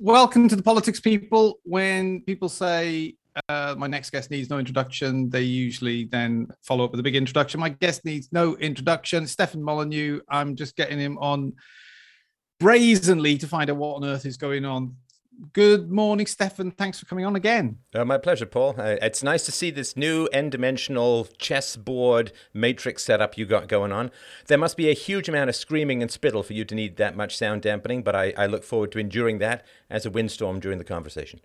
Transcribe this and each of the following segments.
Welcome to the politics people. When people say uh, my next guest needs no introduction, they usually then follow up with a big introduction. My guest needs no introduction. Stefan Molyneux. I'm just getting him on brazenly to find out what on earth is going on. Good morning, Stefan. Thanks for coming on again. Uh, my pleasure, Paul. Uh, it's nice to see this new n-dimensional chessboard matrix setup you got going on. There must be a huge amount of screaming and spittle for you to need that much sound dampening, but I, I look forward to enduring that as a windstorm during the conversation.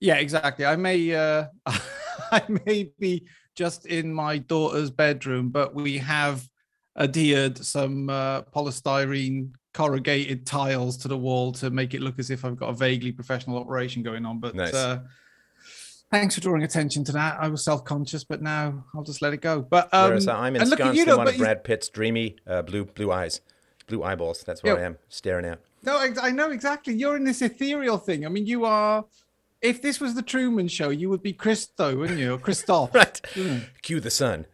Yeah, exactly. I may uh, I may be just in my daughter's bedroom, but we have adhered some uh, polystyrene corrugated tiles to the wall to make it look as if I've got a vaguely professional operation going on. But Nice. uh, thanks for drawing attention to that. I was self-conscious, but now I'll just let it go. But um, Whereas I'm and look at ensconced in one of Brad Pitt's dreamy uh, blue blue eyes, blue eyeballs. That's where Yeah. I am staring at. No, I, I know exactly. You're in this ethereal thing. I mean, you are. If this was the Truman Show, you would be Christo, wouldn't you? Or Christoph. Right. Mm. Cue the sun.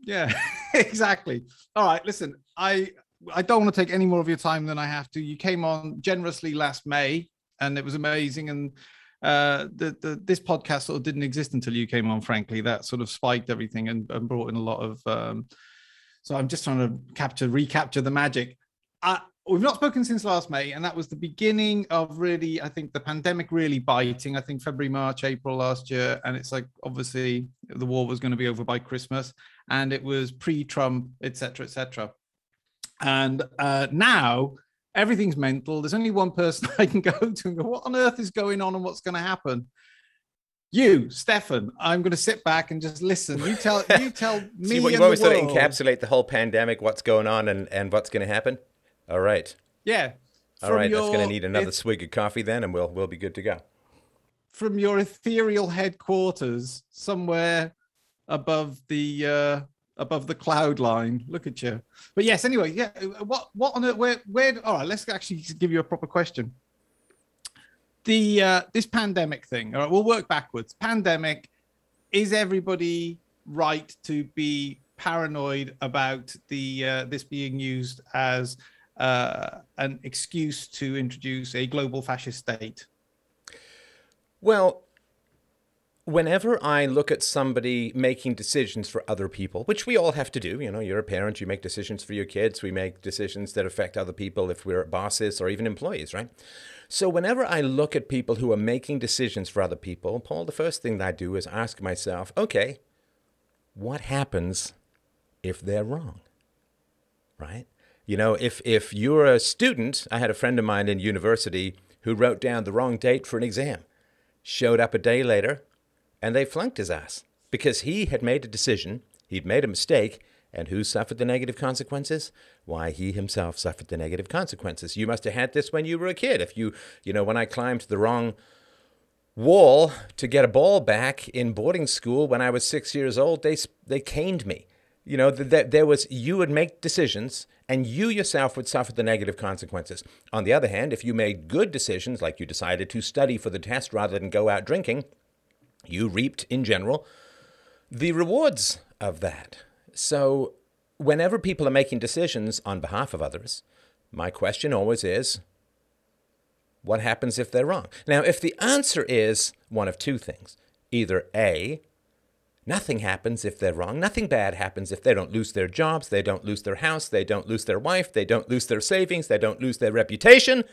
Yeah, exactly. All right, listen, I I don't want to take any more of your time than I have to. You came on generously last May, and it was amazing. And uh, the, the this podcast sort of didn't exist until you came on. Frankly, that sort of spiked everything and, and brought in a lot of. Um, so I'm just trying to capture, recapture the magic. Uh, we've not spoken since last May, and that was the beginning of really, I think, the pandemic really biting. I think February, March, April last year, and it's like obviously the war was going to be over by Christmas, and it was pre-Trump, etc., etc. And uh, now everything's mental. There's only one person I can go to and go, "What on earth is going on, and what's going to happen?" You, Stefan, I'm going to sit back and just listen. You tell, you tell me. See what you've always sort of encapsulate the whole pandemic, what's going on, and, and what's going to happen. All right, Yeah. all right. That's going to need another swig of coffee then, and we'll we'll be good to go. from your ethereal headquarters somewhere above the uh above the cloud line. Look at you. But yes anyway yeah what what on earth where where all right let's actually give you a proper question. The uh this pandemic thing all right we'll work backwards. Pandemic is everybody right to be paranoid about the uh, this being used as uh, an excuse to introduce a global fascist state? Well, whenever I look at somebody making decisions for other people, which we all have to do, you know, you're a parent, you make decisions for your kids, we make decisions that affect other people if we're bosses or even employees, right? So whenever I look at people who are making decisions for other people, Paul, the first thing that I do is ask myself, okay, what happens if they're wrong? Right? You know, if if you're a student, I had a friend of mine in university who wrote down the wrong date for an exam showed up a day later and they flunked his ass because he had made a decision, he'd made a mistake, and who suffered the negative consequences? Why, he himself suffered the negative consequences. You must have had this when you were a kid. If you, you know, when I climbed the wrong wall to get a ball back in boarding school when I was six years old, they, they caned me. You know, th- th- there was, you would make decisions and you yourself would suffer the negative consequences. On the other hand, if you made good decisions, like you decided to study for the test rather than go out drinking, you reaped, in general, the rewards of that. So, whenever people are making decisions on behalf of others, my question always is what happens if they're wrong? Now, if the answer is one of two things either A, Nothing happens if they're wrong. Nothing bad happens if they don't lose their jobs, they don't lose their house, they don't lose their wife, they don't lose their savings, they don't lose their reputation.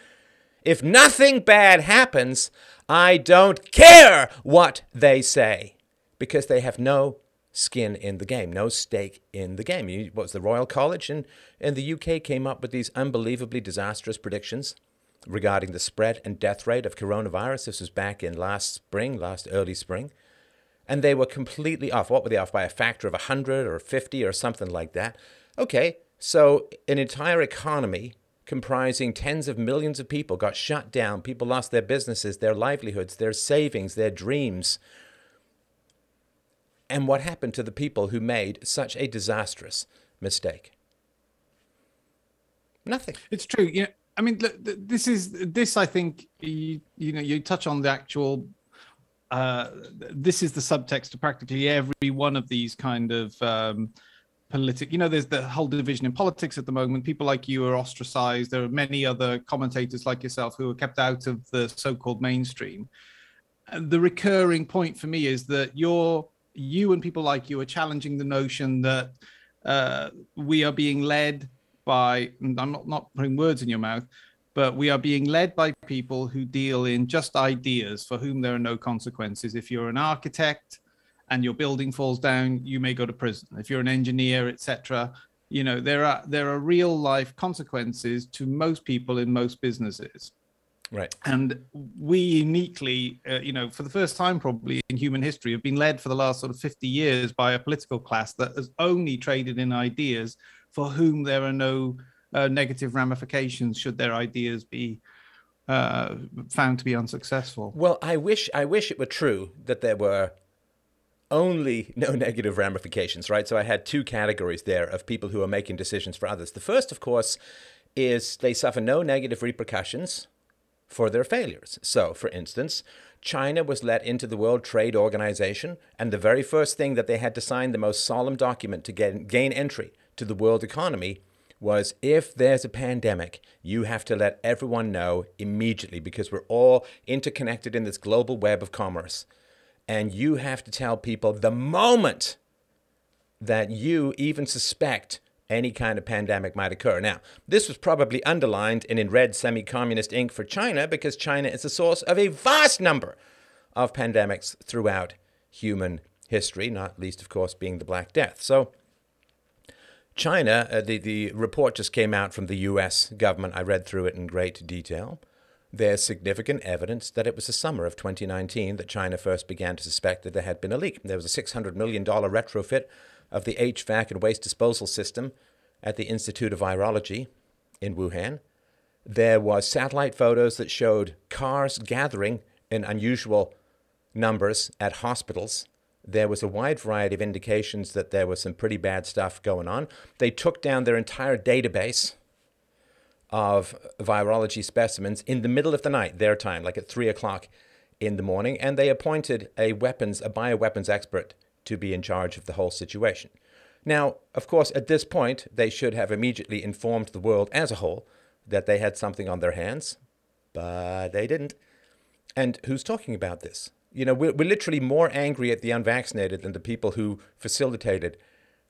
If nothing bad happens, I don't care what they say because they have no skin in the game, no stake in the game. What was the Royal College in, in the UK came up with these unbelievably disastrous predictions regarding the spread and death rate of coronavirus. This was back in last spring, last early spring and they were completely off. What were they off by a factor of 100 or 50 or something like that? Okay, so an entire economy comprising tens of millions of people got shut down. People lost their businesses, their livelihoods, their savings, their dreams. And what happened to the people who made such a disastrous mistake? Nothing. It's true. You know, I mean, this is this. I think you you know you touch on the actual. Uh, this is the subtext to practically every one of these kind of um, political. You know, there's the whole division in politics at the moment. People like you are ostracized. There are many other commentators like yourself who are kept out of the so-called mainstream. And the recurring point for me is that you're you and people like you are challenging the notion that uh, we are being led by. I'm not not putting words in your mouth, but we are being led by people who deal in just ideas for whom there are no consequences. If you're an architect and your building falls down, you may go to prison. If you're an engineer, etc., you know there are there are real life consequences to most people in most businesses. Right. And we uniquely, uh, you know, for the first time probably in human history, have been led for the last sort of 50 years by a political class that has only traded in ideas for whom there are no uh, negative ramifications should their ideas be uh, found to be unsuccessful. Well, I wish I wish it were true that there were only no negative ramifications, right? So I had two categories there of people who are making decisions for others. The first, of course, is they suffer no negative repercussions for their failures. So, for instance, China was let into the World Trade Organization, and the very first thing that they had to sign, the most solemn document to get, gain entry to the world economy, was if there's a pandemic, you have to let everyone know immediately because we're all interconnected in this global web of commerce. And you have to tell people the moment that you even suspect any kind of pandemic might occur. Now, this was probably underlined and in red semi communist ink for China because China is the source of a vast number of pandemics throughout human history, not least, of course, being the Black Death. So, China, uh, the, the report just came out from the US government. I read through it in great detail. There's significant evidence that it was the summer of 2019 that China first began to suspect that there had been a leak. There was a $600 million retrofit of the HVAC and waste disposal system at the Institute of Virology in Wuhan. There was satellite photos that showed cars gathering in unusual numbers at hospitals. There was a wide variety of indications that there was some pretty bad stuff going on. They took down their entire database of virology specimens in the middle of the night, their time, like at three o'clock in the morning, and they appointed a weapons, a bioweapons expert to be in charge of the whole situation. Now, of course, at this point, they should have immediately informed the world as a whole that they had something on their hands, but they didn't. And who's talking about this? You know, we're, we're literally more angry at the unvaccinated than the people who facilitated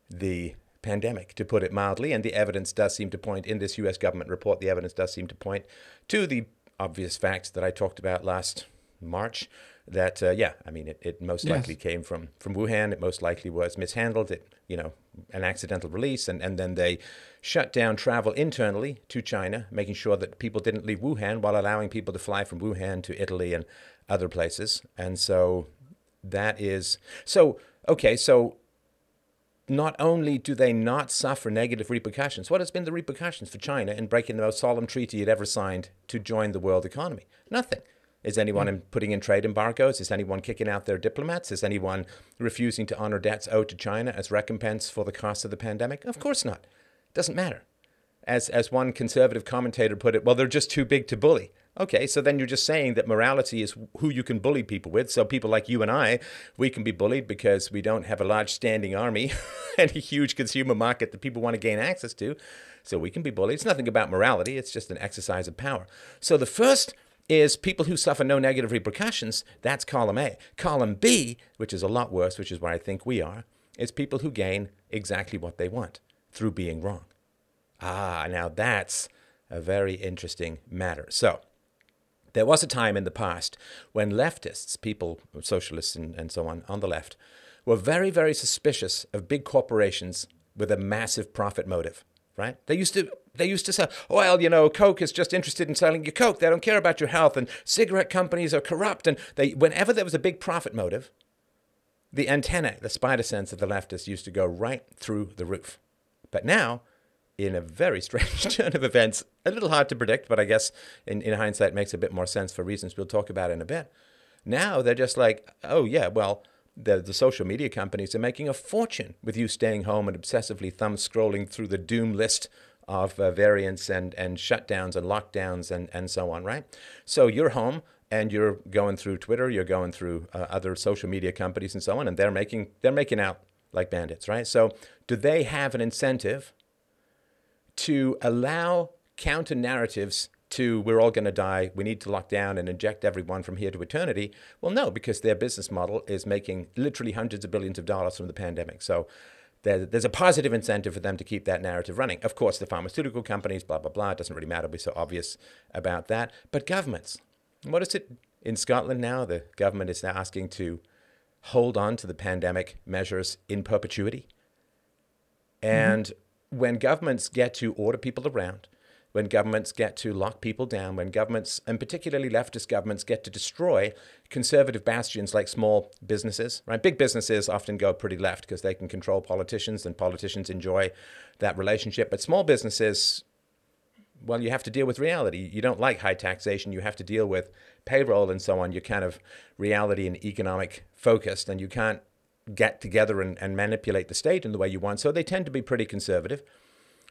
the pandemic, to put it mildly. And the evidence does seem to point, in this US government report, the evidence does seem to point to the obvious facts that I talked about last March that uh, yeah, I mean it, it most yes. likely came from from Wuhan. It most likely was mishandled. It you know an accidental release, and and then they shut down travel internally to China, making sure that people didn't leave Wuhan while allowing people to fly from Wuhan to Italy and other places. And so that is so okay. So not only do they not suffer negative repercussions, what has been the repercussions for China in breaking the most solemn treaty it ever signed to join the world economy? Nothing. Is anyone mm. putting in trade embargoes? Is anyone kicking out their diplomats? Is anyone refusing to honor debts owed to China as recompense for the cost of the pandemic? Of course not. It doesn't matter. As, as one conservative commentator put it, well, they're just too big to bully. Okay, so then you're just saying that morality is who you can bully people with. So people like you and I, we can be bullied because we don't have a large standing army and a huge consumer market that people want to gain access to. So we can be bullied. It's nothing about morality, it's just an exercise of power. So the first is people who suffer no negative repercussions. That's column A. Column B, which is a lot worse, which is where I think we are, is people who gain exactly what they want through being wrong. Ah, now that's a very interesting matter. So, there was a time in the past when leftists, people, socialists and, and so on, on the left, were very, very suspicious of big corporations with a massive profit motive right? They used to they used to say, well, you know, Coke is just interested in selling you Coke. They don't care about your health, and cigarette companies are corrupt. And they, whenever there was a big profit motive, the antenna, the spider sense of the leftists used to go right through the roof. But now, in a very strange turn of events, a little hard to predict, but I guess in, in hindsight makes a bit more sense for reasons we'll talk about in a bit. Now they're just like, oh, yeah, well, the, the social media companies are making a fortune with you staying home and obsessively thumb scrolling through the doom list of uh, variants and, and shutdowns and lockdowns and, and so on, right? So you're home and you're going through Twitter, you're going through uh, other social media companies and so on, and they're making they're making out like bandits, right? So, do they have an incentive to allow counter narratives to we're all going to die, we need to lock down and inject everyone from here to eternity? Well, no, because their business model is making literally hundreds of billions of dollars from the pandemic. So, there's a positive incentive for them to keep that narrative running. Of course, the pharmaceutical companies, blah, blah, blah, it doesn't really matter, we're so obvious about that. But governments, what is it in Scotland now? The government is now asking to hold on to the pandemic measures in perpetuity. And mm-hmm. When governments get to order people around, when governments get to lock people down, when governments, and particularly leftist governments, get to destroy conservative bastions like small businesses, right? Big businesses often go pretty left because they can control politicians and politicians enjoy that relationship. But small businesses, well, you have to deal with reality. You don't like high taxation, you have to deal with payroll and so on. You're kind of reality and economic focused, and you can't get together and, and manipulate the state in the way you want. So they tend to be pretty conservative.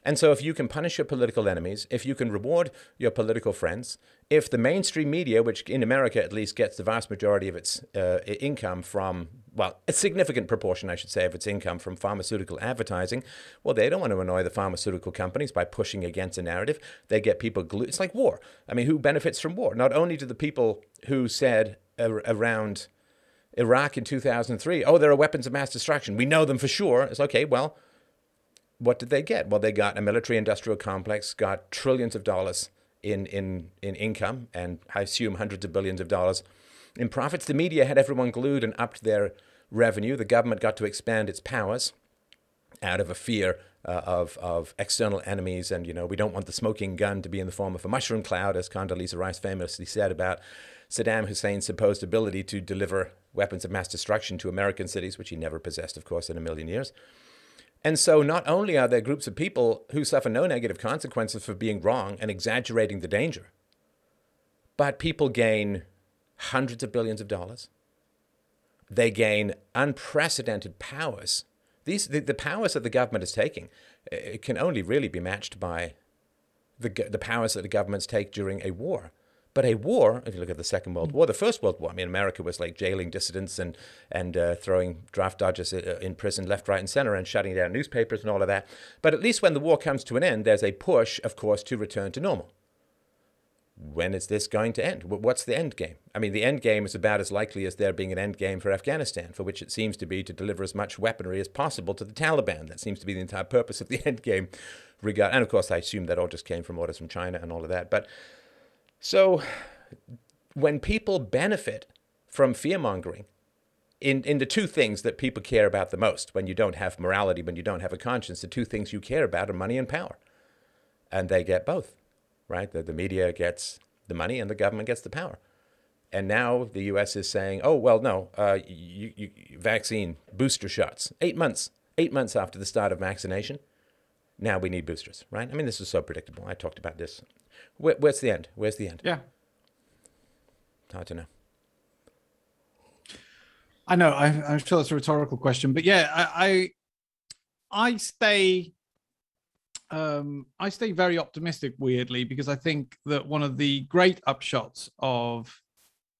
And so, if you can punish your political enemies, if you can reward your political friends, if the mainstream media, which in America at least gets the vast majority of its uh, income from, well, a significant proportion, I should say, of its income from pharmaceutical advertising, well, they don't want to annoy the pharmaceutical companies by pushing against a narrative. They get people glued. It's like war. I mean, who benefits from war? Not only do the people who said around Iraq in 2003, oh, there are weapons of mass destruction. We know them for sure. It's okay, well, what did they get? Well, they got a military industrial complex, got trillions of dollars in, in, in income, and I assume hundreds of billions of dollars in profits. The media had everyone glued and upped their revenue. The government got to expand its powers out of a fear uh, of, of external enemies. And, you know, we don't want the smoking gun to be in the form of a mushroom cloud, as Condoleezza Rice famously said about Saddam Hussein's supposed ability to deliver weapons of mass destruction to American cities, which he never possessed, of course, in a million years. And so, not only are there groups of people who suffer no negative consequences for being wrong and exaggerating the danger, but people gain hundreds of billions of dollars. They gain unprecedented powers. These, the, the powers that the government is taking it can only really be matched by the, the powers that the governments take during a war. But a war, if you look at the Second World War, the First World War, I mean, America was like jailing dissidents and, and uh, throwing draft dodgers uh, in prison left, right, and center and shutting down newspapers and all of that. But at least when the war comes to an end, there's a push, of course, to return to normal. When is this going to end? What's the end game? I mean, the end game is about as likely as there being an end game for Afghanistan, for which it seems to be to deliver as much weaponry as possible to the Taliban. That seems to be the entire purpose of the end game. Regard, and of course, I assume that all just came from orders from China and all of that. But so when people benefit from fear mongering, in, in the two things that people care about the most when you don't have morality, when you don't have a conscience, the two things you care about are money and power. And they get both, right? The, the media gets the money and the government gets the power. And now the US is saying, oh, well, no, uh, you, you, vaccine, booster shots, eight months, eight months after the start of vaccination. Now we need boosters, right? I mean, this is so predictable. I talked about this where, where's the end? Where's the end? Yeah. I don't know. I know. I, am sure that's a rhetorical question, but yeah, I, I, I stay, um, I stay very optimistic. Weirdly, because I think that one of the great upshots of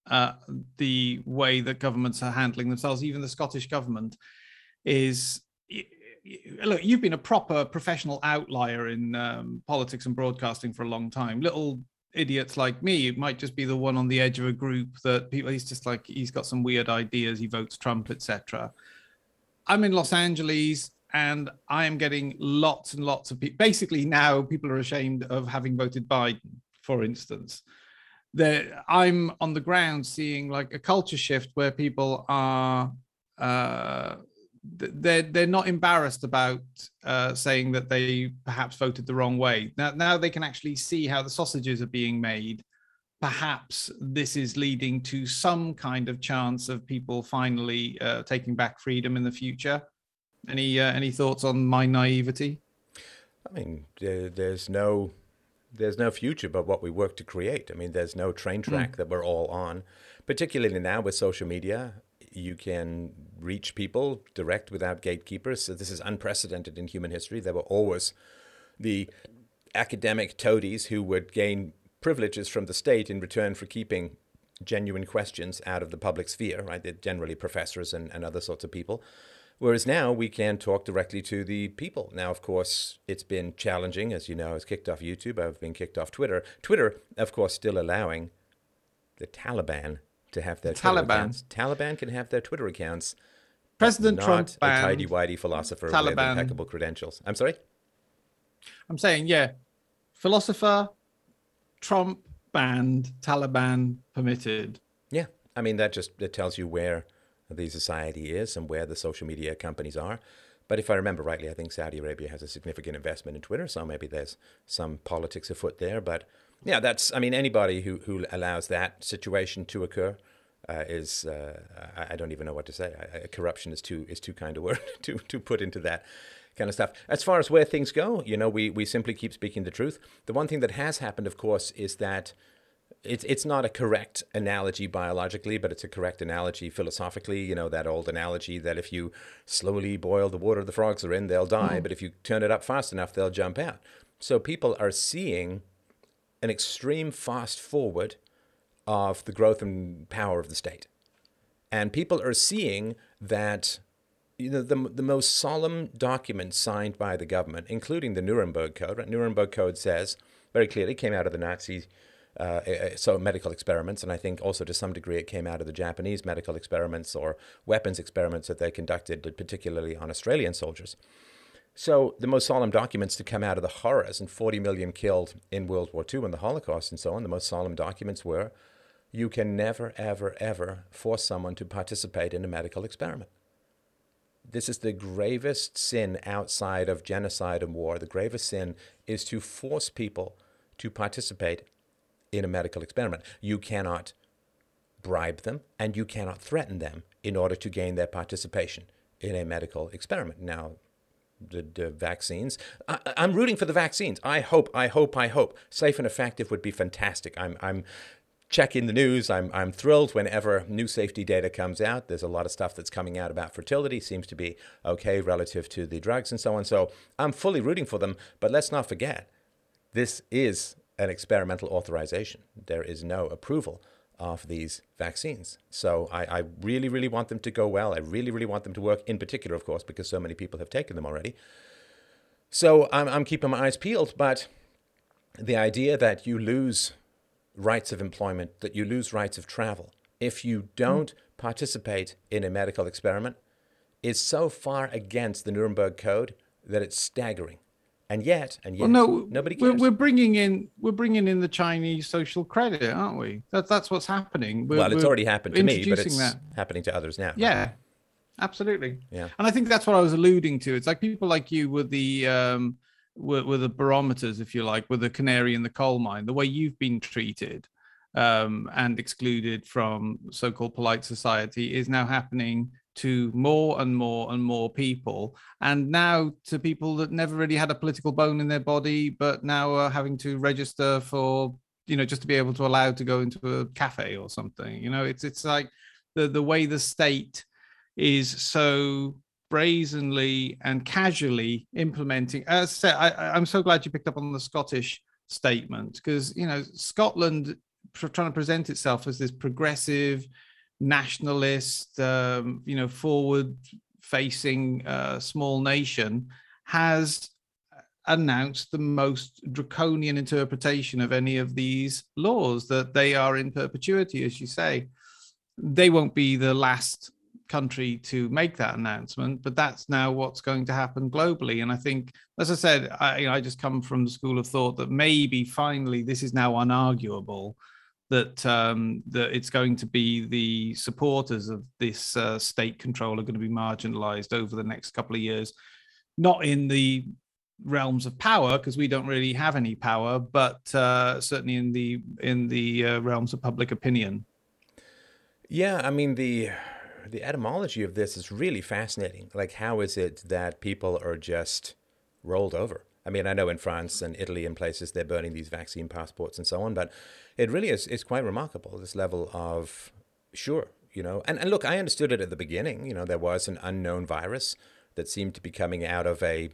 uh, the way that governments are handling themselves, even the Scottish government, is look, you've been a proper professional outlier in um, politics and broadcasting for a long time. Little idiots like me might just be the one on the edge of a group that people. He's just like he's got some weird ideas. He votes Trump, etc. I'm in Los Angeles, and I am getting lots and lots of people. Basically, now people are ashamed of having voted Biden, for instance. That I'm on the ground seeing like a culture shift where people are uh, they're they're not embarrassed about uh, saying that they perhaps voted the wrong way. Now now they can actually see how the sausages are being made. Perhaps this is leading to some kind of chance of people finally uh, taking back freedom in the future. Any uh, any thoughts on my naivety? I mean, there's no there's no future but what we work to create. I mean, there's no train hmm. track mm. that we're all on, particularly now with social media you can reach people direct without gatekeepers. So this is unprecedented in human history. There were always the academic toadies who would gain privileges from the state in return for keeping genuine questions out of the public sphere, right? They're generally professors and, and other sorts of people. Whereas now we can talk directly to the people. Now, of course, it's been challenging, as you know, it's kicked off YouTube. I've been kicked off Twitter. Twitter, of course, still allowing the Taliban to have their Twitter Taliban. accounts. Taliban can have their Twitter accounts. President not Trump a tidy whitey philosopher with Taliban. impeccable credentials. I'm sorry. I'm saying, yeah, philosopher, Trump banned, Taliban permitted. Yeah, I mean that just it tells you where the society is and where the social media companies are. But if I remember rightly, I think Saudi Arabia has a significant investment in Twitter, so maybe there's some politics afoot there. But yeah, that's I mean anybody who who allows that situation to occur uh, is uh, I, I don't even know what to say. I, I, corruption is too is too kind a word to to put into that kind of stuff. As far as where things go, you know, we we simply keep speaking the truth. The one thing that has happened, of course, is that it's it's not a correct analogy biologically, but it's a correct analogy philosophically. You know that old analogy that if you slowly boil the water the frogs are in, they'll die, but if you turn it up fast enough, they'll jump out. So people are seeing an extreme fast forward of the growth and power of the state, and people are seeing that. You know, the, the most solemn document signed by the government, including the Nuremberg Code, right? Nuremberg Code says very clearly, came out of the Nazi uh, so medical experiments, and I think also to some degree it came out of the Japanese medical experiments or weapons experiments that they conducted, particularly on Australian soldiers. So the most solemn documents to come out of the horrors and 40 million killed in World War II and the Holocaust and so on, the most solemn documents were you can never, ever, ever force someone to participate in a medical experiment. This is the gravest sin outside of genocide and war. The gravest sin is to force people to participate in a medical experiment. You cannot bribe them and you cannot threaten them in order to gain their participation in a medical experiment. Now, the, the vaccines, I, I'm rooting for the vaccines. I hope, I hope, I hope. Safe and effective would be fantastic. I'm, I'm checking the news. I'm, I'm thrilled whenever new safety data comes out. There's a lot of stuff that's coming out about fertility, seems to be okay relative to the drugs and so on. So I'm fully rooting for them. But let's not forget, this is an experimental authorization. There is no approval of these vaccines. So I, I, really, really want them to go well. I really, really want them to work, in particular, of course, because so many people have taken them already. So I'm, I'm keeping my eyes peeled, but the idea that you lose rights of employment, that you lose rights of travel, if you don't hmm. participate in a medical experiment, is so far against the Nuremberg Code that it's staggering. And yet, and yet, well, no, nobody we're, cares. we're bringing in we're bringing in the Chinese social credit, aren't we? That's that's what's happening. We're, well, it's already happened to me, but it's that. happening to others now. Yeah, absolutely. Yeah. And I think that's what I was alluding to. It's like people like you with the um with, with the barometers, if you like, with the canary in the coal mine, the way you've been treated um, and excluded from so-called polite society is now happening to more and more and more people. And now to people that never really had a political bone in their body but now are having to register for you know just to be able to allow to go into a cafe or something you know? It's it's like the the way the state is so brazenly and casually implementing uh, as I said, I, i'm so glad you picked up on the scottish statement because you know scotland trying to present itself as this progressive nationalist, um, you know, forward-facing uh, small nation, has announced the most draconian interpretation of any of these laws that they are in perpetuity, as you say. They won't be the last country to make that announcement, but that's now what's going to happen globally. And I think, as I said, I, you know, I just come from the school of thought that maybe finally this is now unarguable that um, that it's going to be the supporters of this uh, state control are going to be marginalized over the next couple of years, not in the realms of power because we don't really have any power, but uh, certainly in the in the uh, realms of public opinion. Yeah, I mean the the etymology of this is really fascinating. Like, how is it that people are just rolled over? I mean, I know in France and Italy and places they're burning these vaccine passports and so on, but it really is is quite remarkable this level of sure, you know. And and look, I understood it at the beginning. You know, there was an unknown virus that seemed to be coming out of a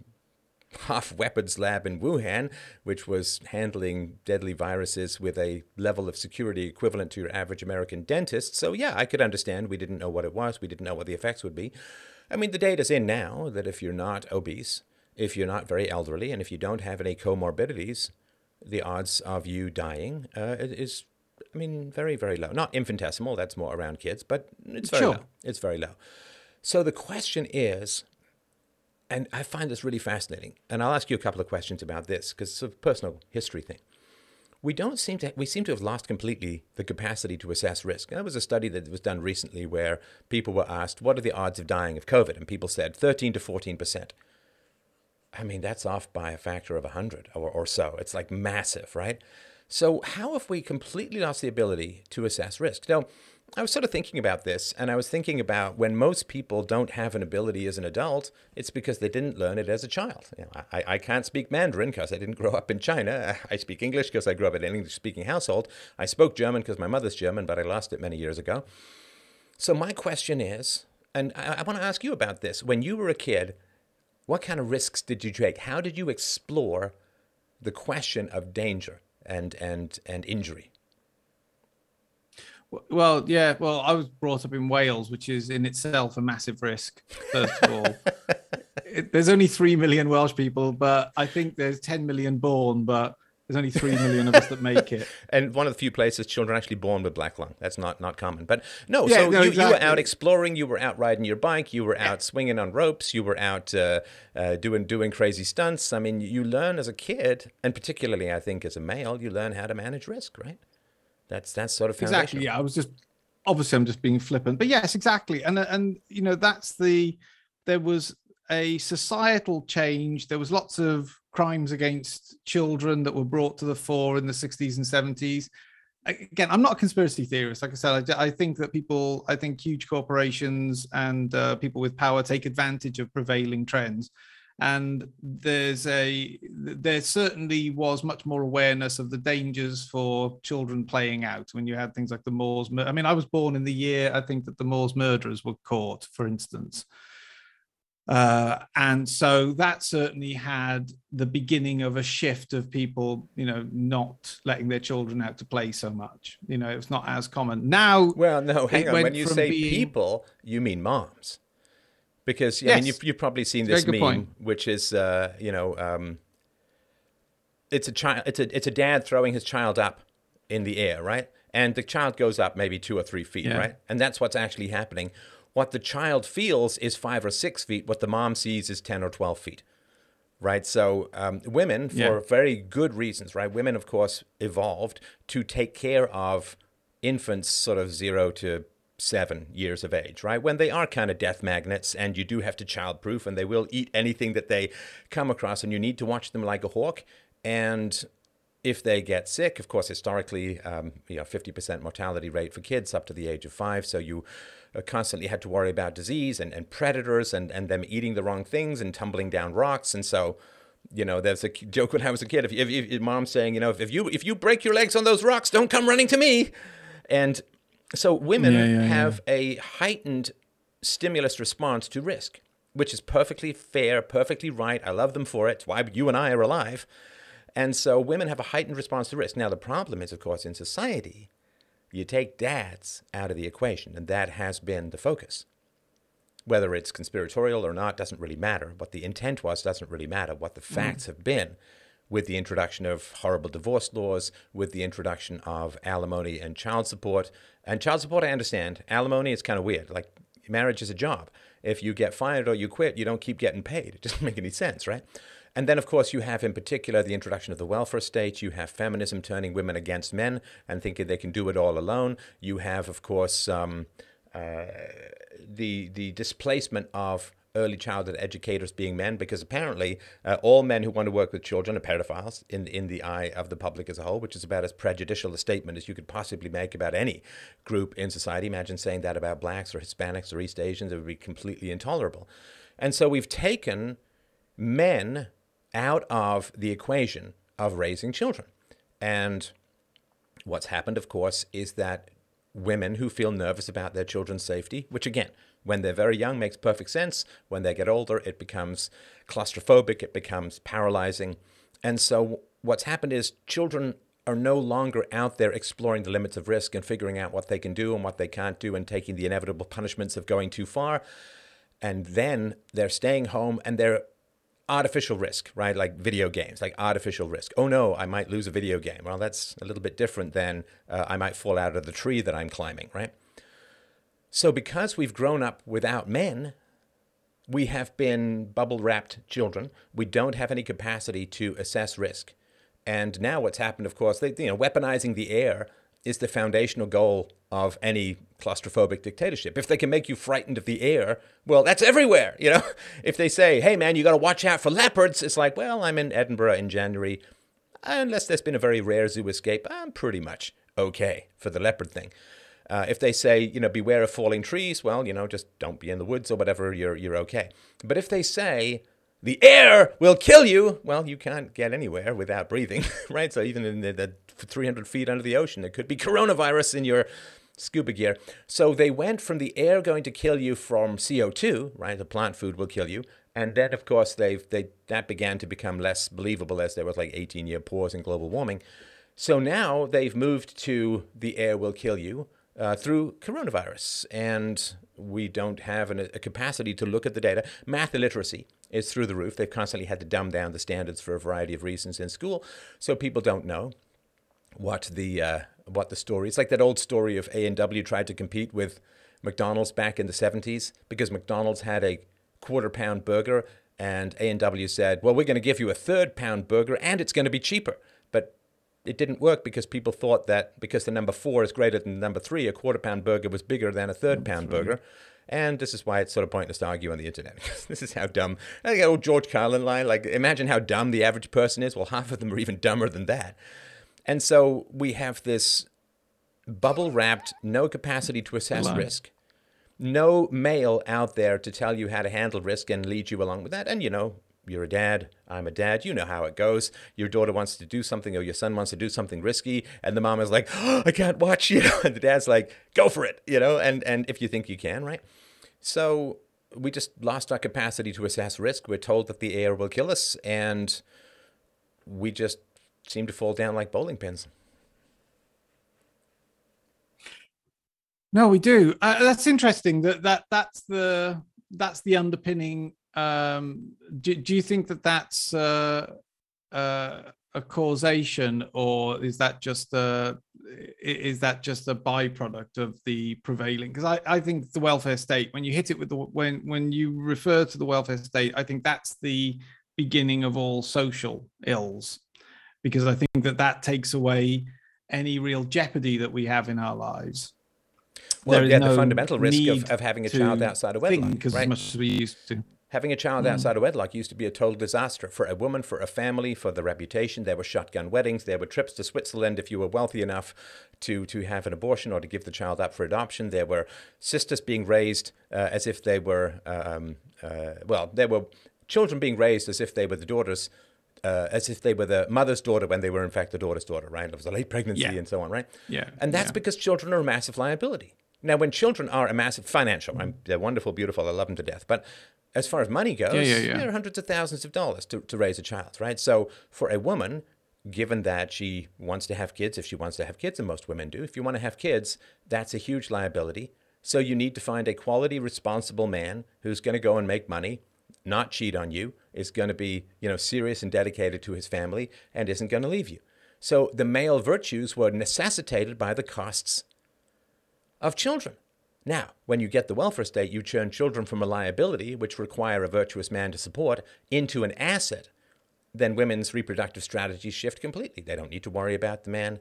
half weapons lab in Wuhan, which was handling deadly viruses with a level of security equivalent to your average American dentist. So, yeah, I could understand we didn't know what it was, we didn't know what the effects would be. I mean, the data's in now that if you're not obese, if you're not very elderly, and if you don't have any comorbidities, the odds of you dying uh, is, I mean, very, very low. Not infinitesimal, that's more around kids, but it's very Sure. low. It's very low. So the question is, and I find this really fascinating, and I'll ask you a couple of questions about this because it's a personal history thing. We don't seem to we seem to have lost completely the capacity to assess risk. There was a study that was done recently where people were asked, "What are the odds of dying of COVID?" and people said 13 to 14 percent. I mean, that's off by a factor of 100 or, or so. It's like massive, right? So, how have we completely lost the ability to assess risk? Now, I was sort of thinking about this, and I was thinking about when most people don't have an ability as an adult, it's because they didn't learn it as a child. You know, I, I can't speak Mandarin because I didn't grow up in China. I speak English because I grew up in an English speaking household. I spoke German because my mother's German, but I lost it many years ago. So, my question is, and I, I want to ask you about this. When you were a kid, what kind of risks did you take? How did you explore the question of danger and and and injury? Well, yeah. Well, I was brought up in Wales, which is in itself a massive risk. First of all, it, there's only three million Welsh people, but I think there's 10 million born, but there's only three million of us that make it. And one of the few places children are actually born with black lung. That's not not common. But no, Yeah, so no, you, you were out exploring. You were out riding your bike. You were out swinging on ropes. You were out uh, uh, doing doing crazy stunts. I mean, you learn as a kid, and particularly I think as a male, you learn how to manage risk. Right? That's that's sort of foundational. Exactly. Yeah, I was just obviously I'm just being flippant, but yes, exactly. And and you know that's the there was a societal change. There was lots of crimes against children that were brought to the fore in the 60s and 70s. Again, I'm not a conspiracy theorist. Like I said, I, I think that people, I think huge corporations and uh, people with power take advantage of prevailing trends and there's a there certainly was much more awareness of the dangers for children playing out when you had things like the Moors. I mean, I was born in the year I think that the Moors murderers were caught, for instance. Uh, and so that certainly had the beginning of a shift of people, you know, not letting their children out to play so much. You know, it's not as common now. Well, no, hang on. When you say being- people, you mean moms. Because I mean, you've, you've probably seen this meme, point. which is, uh, you know, um, it's a child, it's a it's a dad throwing his child up in the air, right? And the child goes up maybe two or three feet, Yeah. right? And that's what's actually happening. What the child feels is five or six feet. What the mom sees is ten or twelve feet right? So um, women, for Yeah. very good reasons, right? Women, of course, evolved to take care of infants, sort of zero to seven years of age, right? When they are kind of death magnets, and you do have to childproof, and they will eat anything that they come across, and you need to watch them like a hawk. And if they get sick, of course, historically, um, you know, 50% mortality rate for kids up to the age of five. So you Uh, constantly had to worry about disease and, and predators and, and them eating the wrong things and tumbling down rocks. And so, you know, there's a joke when I was a kid. If, if, if mom's saying, you know, if, if you if you break your legs on those rocks, don't come running to me. And so women Yeah, yeah, yeah. have a heightened stimulus response to risk, which is perfectly fair, perfectly right. I love them for it. It's why you and I are alive. And so women have a heightened response to risk. Now, the problem is, of course, in society, you take dads out of the equation, and that has been the focus. Whether it's conspiratorial or not doesn't really matter. What the intent was doesn't really matter. What the mm. facts have been with the introduction of horrible divorce laws, with the introduction of alimony and child support. And child support, I understand. Alimony is kind of weird. Like marriage is a job. If you get fired or you quit, you don't keep getting paid. It doesn't make any sense, right? And then, of course, you have in particular the introduction of the welfare state. You have feminism turning women against men and thinking they can do it all alone. You have, of course, um, uh, the the displacement of early childhood educators being men, because apparently uh, all men who want to work with children are pedophiles in in the eye of the public as a whole, which is about as prejudicial a statement as you could possibly make about any group in society. Imagine saying that about blacks or Hispanics or East Asians; it would be completely intolerable. And so we've taken men out of the equation of raising children. And what's happened, of course, is that women who feel nervous about their children's safety, which again, when they're very young makes perfect sense. When they get older, it becomes claustrophobic, it becomes paralyzing. And so what's happened is children are no longer out there exploring the limits of risk and figuring out what they can do and what they can't do and taking the inevitable punishments of going too far. And then they're staying home and they're artificial risk, right? Like video games, like artificial risk. Oh no, I might lose a video game. Well, that's a little bit different than uh, I might fall out of the tree that I'm climbing, right? So, because we've grown up without men, we have been bubble wrapped children. We don't have any capacity to assess risk. And now what's happened, of course, they, you know, weaponizing the air is the foundational goal of any claustrophobic dictatorship. If they can make you frightened of the air, well, that's everywhere, you know. If they say, "Hey man, you got to watch out for leopards," it's like, "Well, I'm in Edinburgh in January. Unless there's been a very rare zoo escape, I'm pretty much okay for the leopard thing." Uh, if they say, you know, beware of falling trees, well, you know, just don't be in the woods or whatever, you're, you're okay. But if they say, the air will kill you. Well, you can't get anywhere without breathing, right? So even in the, the 300 feet under the ocean, there could be coronavirus in your scuba gear. So they went from the air going to kill you from CO2, right? The plant food will kill you. And then, of course, they've, they, that began to become less believable as there was like 18 year pause in global warming. So now they've moved to the air will kill you uh, through coronavirus. And we don't have an, a capacity to look at the data. Math illiteracy is through the roof. They've constantly had to dumb down the standards for a variety of reasons in school, so people don't know what the uh, what the story. It's like that old story of A and W tried to compete with McDonald's back in the 70s because McDonald's had a quarter pound burger and A and W said, "Well, we're going to give you a third pound burger and it's going to be cheaper." But it didn't work because people thought that because the number four is greater than the number three, a quarter pound burger was bigger than a third pound burger. And this is why it's sort of pointless to argue on the internet. this is how dumb. I think old George Carlin line, like, imagine how dumb the average person is. Well, half of them are even dumber than that. And so we have this bubble wrapped, no capacity to assess risk, no male out there to tell you how to handle risk and lead you along with that. And, you know, you're a dad, I'm a dad, you know how it goes. Your daughter wants to do something or your son wants to do something risky, and the mom is like, oh, I can't watch, you and the dad's like, go for it, you know, and, and if you think you can, right? So we just lost our capacity to assess risk. We're told that the air will kill us, and we just seem to fall down like bowling pins. No, we do. Uh, that's interesting. That that that's the that's the underpinning. Um, do, do you think that that's uh, uh, a causation, or is that just a is that just a byproduct of the prevailing? Because I, I think the welfare state, when you hit it with the when when you refer to the welfare state, I think that's the beginning of all social ills, because I think that that takes away any real jeopardy that we have in our lives. Well, yeah, no the fundamental risk of, of having a child outside of wedlock, right? as much as we used to. Having a child mm. outside of wedlock used to be a total disaster for a woman, for a family, for the reputation. There were shotgun weddings. There were trips to Switzerland if you were wealthy enough to, to have an abortion or to give the child up for adoption. There were sisters being raised uh, as if they were, um, uh, well, there were children being raised as if they were the daughters. Uh, as if they were the mother's daughter when they were in fact the daughter's daughter, right? It was a late pregnancy yeah. and so on, right? Yeah. And that's yeah. because children are a massive liability. Now, when children are a massive financial, they're wonderful, beautiful, I love them to death. But as far as money goes, yeah, yeah, yeah. there are hundreds of thousands of dollars to, to raise a child, right? So for a woman, given that she wants to have kids, if she wants to have kids, and most women do, if you want to have kids, that's a huge liability. So you need to find a quality, responsible man who's going to go and make money, not cheat on you, is going to be, you know, serious and dedicated to his family, and isn't going to leave you. So the male virtues were necessitated by the costs of children. Now, when you get the welfare state, you turn children from a liability, which require a virtuous man to support, into an asset. Then women's reproductive strategies shift completely. They don't need to worry about the man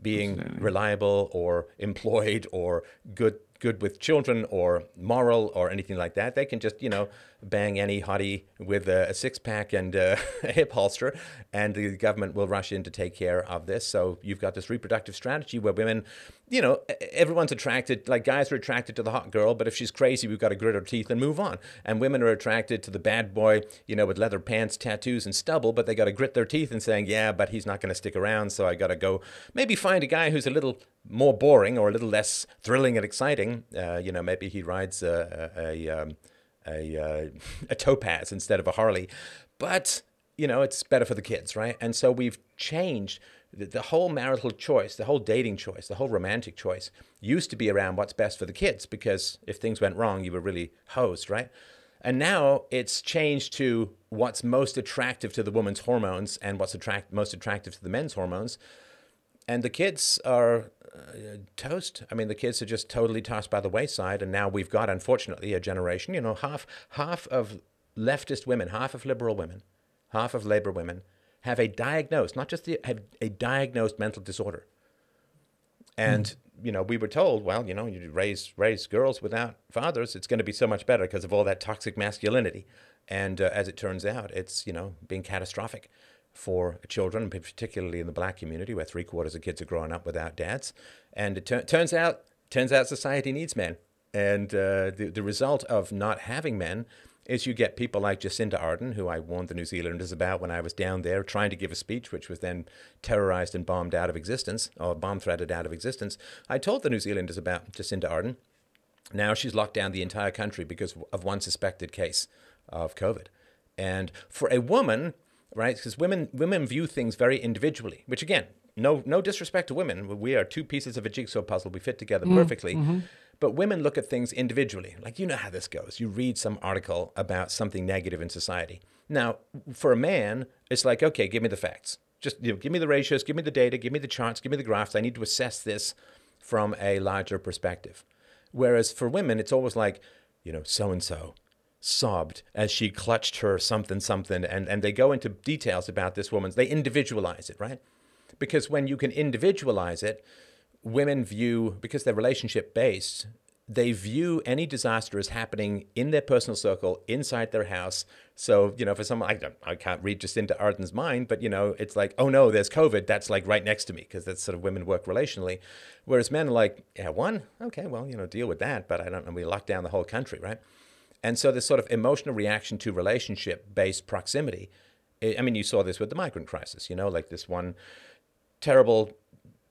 being reliable or employed or good good with children or moral or anything like that. They can just, you know, bang any hottie with a, a six pack and a hip holster, and the government will rush in to take care of this. So you've got this reproductive strategy where women, you know, everyone's attracted, like guys are attracted to the hot girl, but if she's crazy, we've got to grit our teeth and move on. And women are attracted to the bad boy, you know, with leather pants, tattoos, and stubble, but they got to grit their teeth and saying, yeah, but he's not going to stick around, so I got to go maybe find a guy who's a little more boring or a little less thrilling and exciting. Uh, you know, maybe he rides a a, a, um, a, uh, a topaz instead of a Harley, but you know, it's better for the kids, right? And so we've changed the, the whole marital choice, the whole dating choice, the whole romantic choice used to be around what's best for the kids because if things went wrong, you were really hosed, right? And now it's changed to what's most attractive to the woman's hormones and what's attract most attractive to the men's hormones. And the kids are uh, toast. I mean, the kids are just totally tossed by the wayside. And now we've got, unfortunately, a generation. You know, half half of leftist women, half of liberal women, half of labor women have a diagnosed, not just the, have a diagnosed mental disorder. And mm you know, we were told, well, you know, you raise raise girls without fathers, it's going to be so much better because of all that toxic masculinity. And uh, as it turns out, it's you know being catastrophic for children, particularly in the black community, where three quarters of kids are growing up without dads. And it turns out turns out society needs men, and uh, the the result of not having men is you get people like Jacinda Ardern, who I warned the New Zealanders about when I was down there trying to give a speech, which was then terrorized and bombed out of existence, or bomb threatened out of existence. I told the New Zealanders about Jacinda Ardern. Now she's locked down the entire country because of one suspected case of COVID. And for a woman, right, because women women view things very individually, which again, no no disrespect to women, we are two pieces of a jigsaw puzzle. We fit together mm, perfectly. Mm-hmm. But women look at things individually. Like, you know how this goes. You read some article about something negative in society. Now, for a man, it's like, okay, give me the facts. Just you know, give me the ratios, give me the data, give me the charts, give me the graphs. I need to assess this from a larger perspective. Whereas for women, it's always like, you know, so and so sobbed as she clutched her something something and, and they go into details about this woman's they individualize it right because when you can individualize it women view, because they're relationship based, they view any disaster as happening in their personal circle, inside their house. So, you know, for someone, I, don't, I can't read just into Ardern's mind, but, you know, it's like, oh no, there's COVID. That's like right next to me because that's sort of women work relationally. Whereas men are like, yeah, one, okay, well, you know, deal with that. But I don't know, we lock down the whole country, right? And so this sort of emotional reaction to relationship based proximity. I mean, you saw this with the migrant crisis, you know, like this one terrible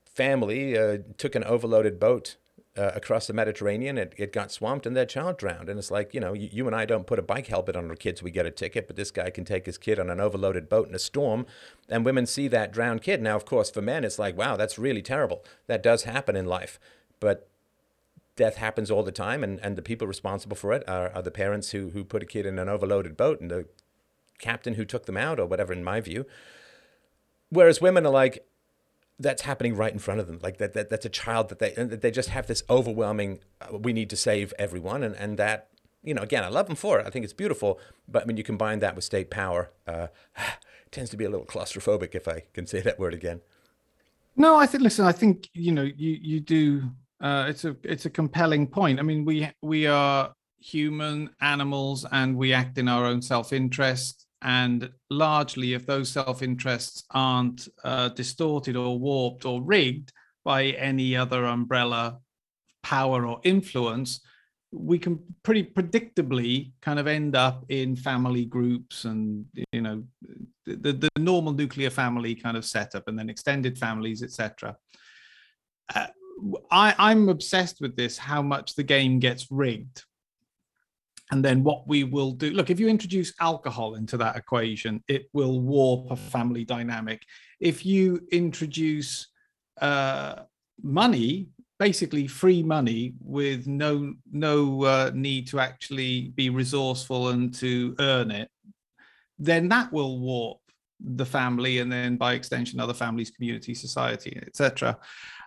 family uh, took an overloaded boat uh, across the Mediterranean. It, it got swamped and their child drowned. And it's like, you know, you, you, and I don't put a bike helmet on our kids, we get a ticket, but this guy can take his kid on an overloaded boat in a storm. And women see that drowned kid. Now, of course, for men, it's like, wow, that's really terrible. That does happen in life. But death happens all the time. And, and the people responsible for it are, are the parents who, who put a kid in an overloaded boat and the captain who took them out or whatever, in my view. Whereas women are like, that's happening right in front of them. Like that, that that's a child that they they just have this overwhelming. Uh, we need to save everyone, and and that you know again, I love them for it. I think it's beautiful, but when you combine that with state power, uh, tends to be a little claustrophobic, if I can say that word again. No, I think. Listen, I think you know you you do. Uh, it's a it's a compelling point. I mean, we we are human animals, and we act in our own self interest and largely, if those self interests aren't uh, distorted or warped or rigged by any other umbrella power or influence, we can pretty predictably kind of end up in family groups and you know the, the normal nuclear family kind of setup and then extended families etc uh, I, i'm obsessed with this how much the game gets rigged. And then what we will do look if you introduce alcohol into that equation it will warp a family dynamic. If you introduce uh, money basically free money with no no uh, need to actually be resourceful and to earn it then that will warp the family and then by extension other families community society etc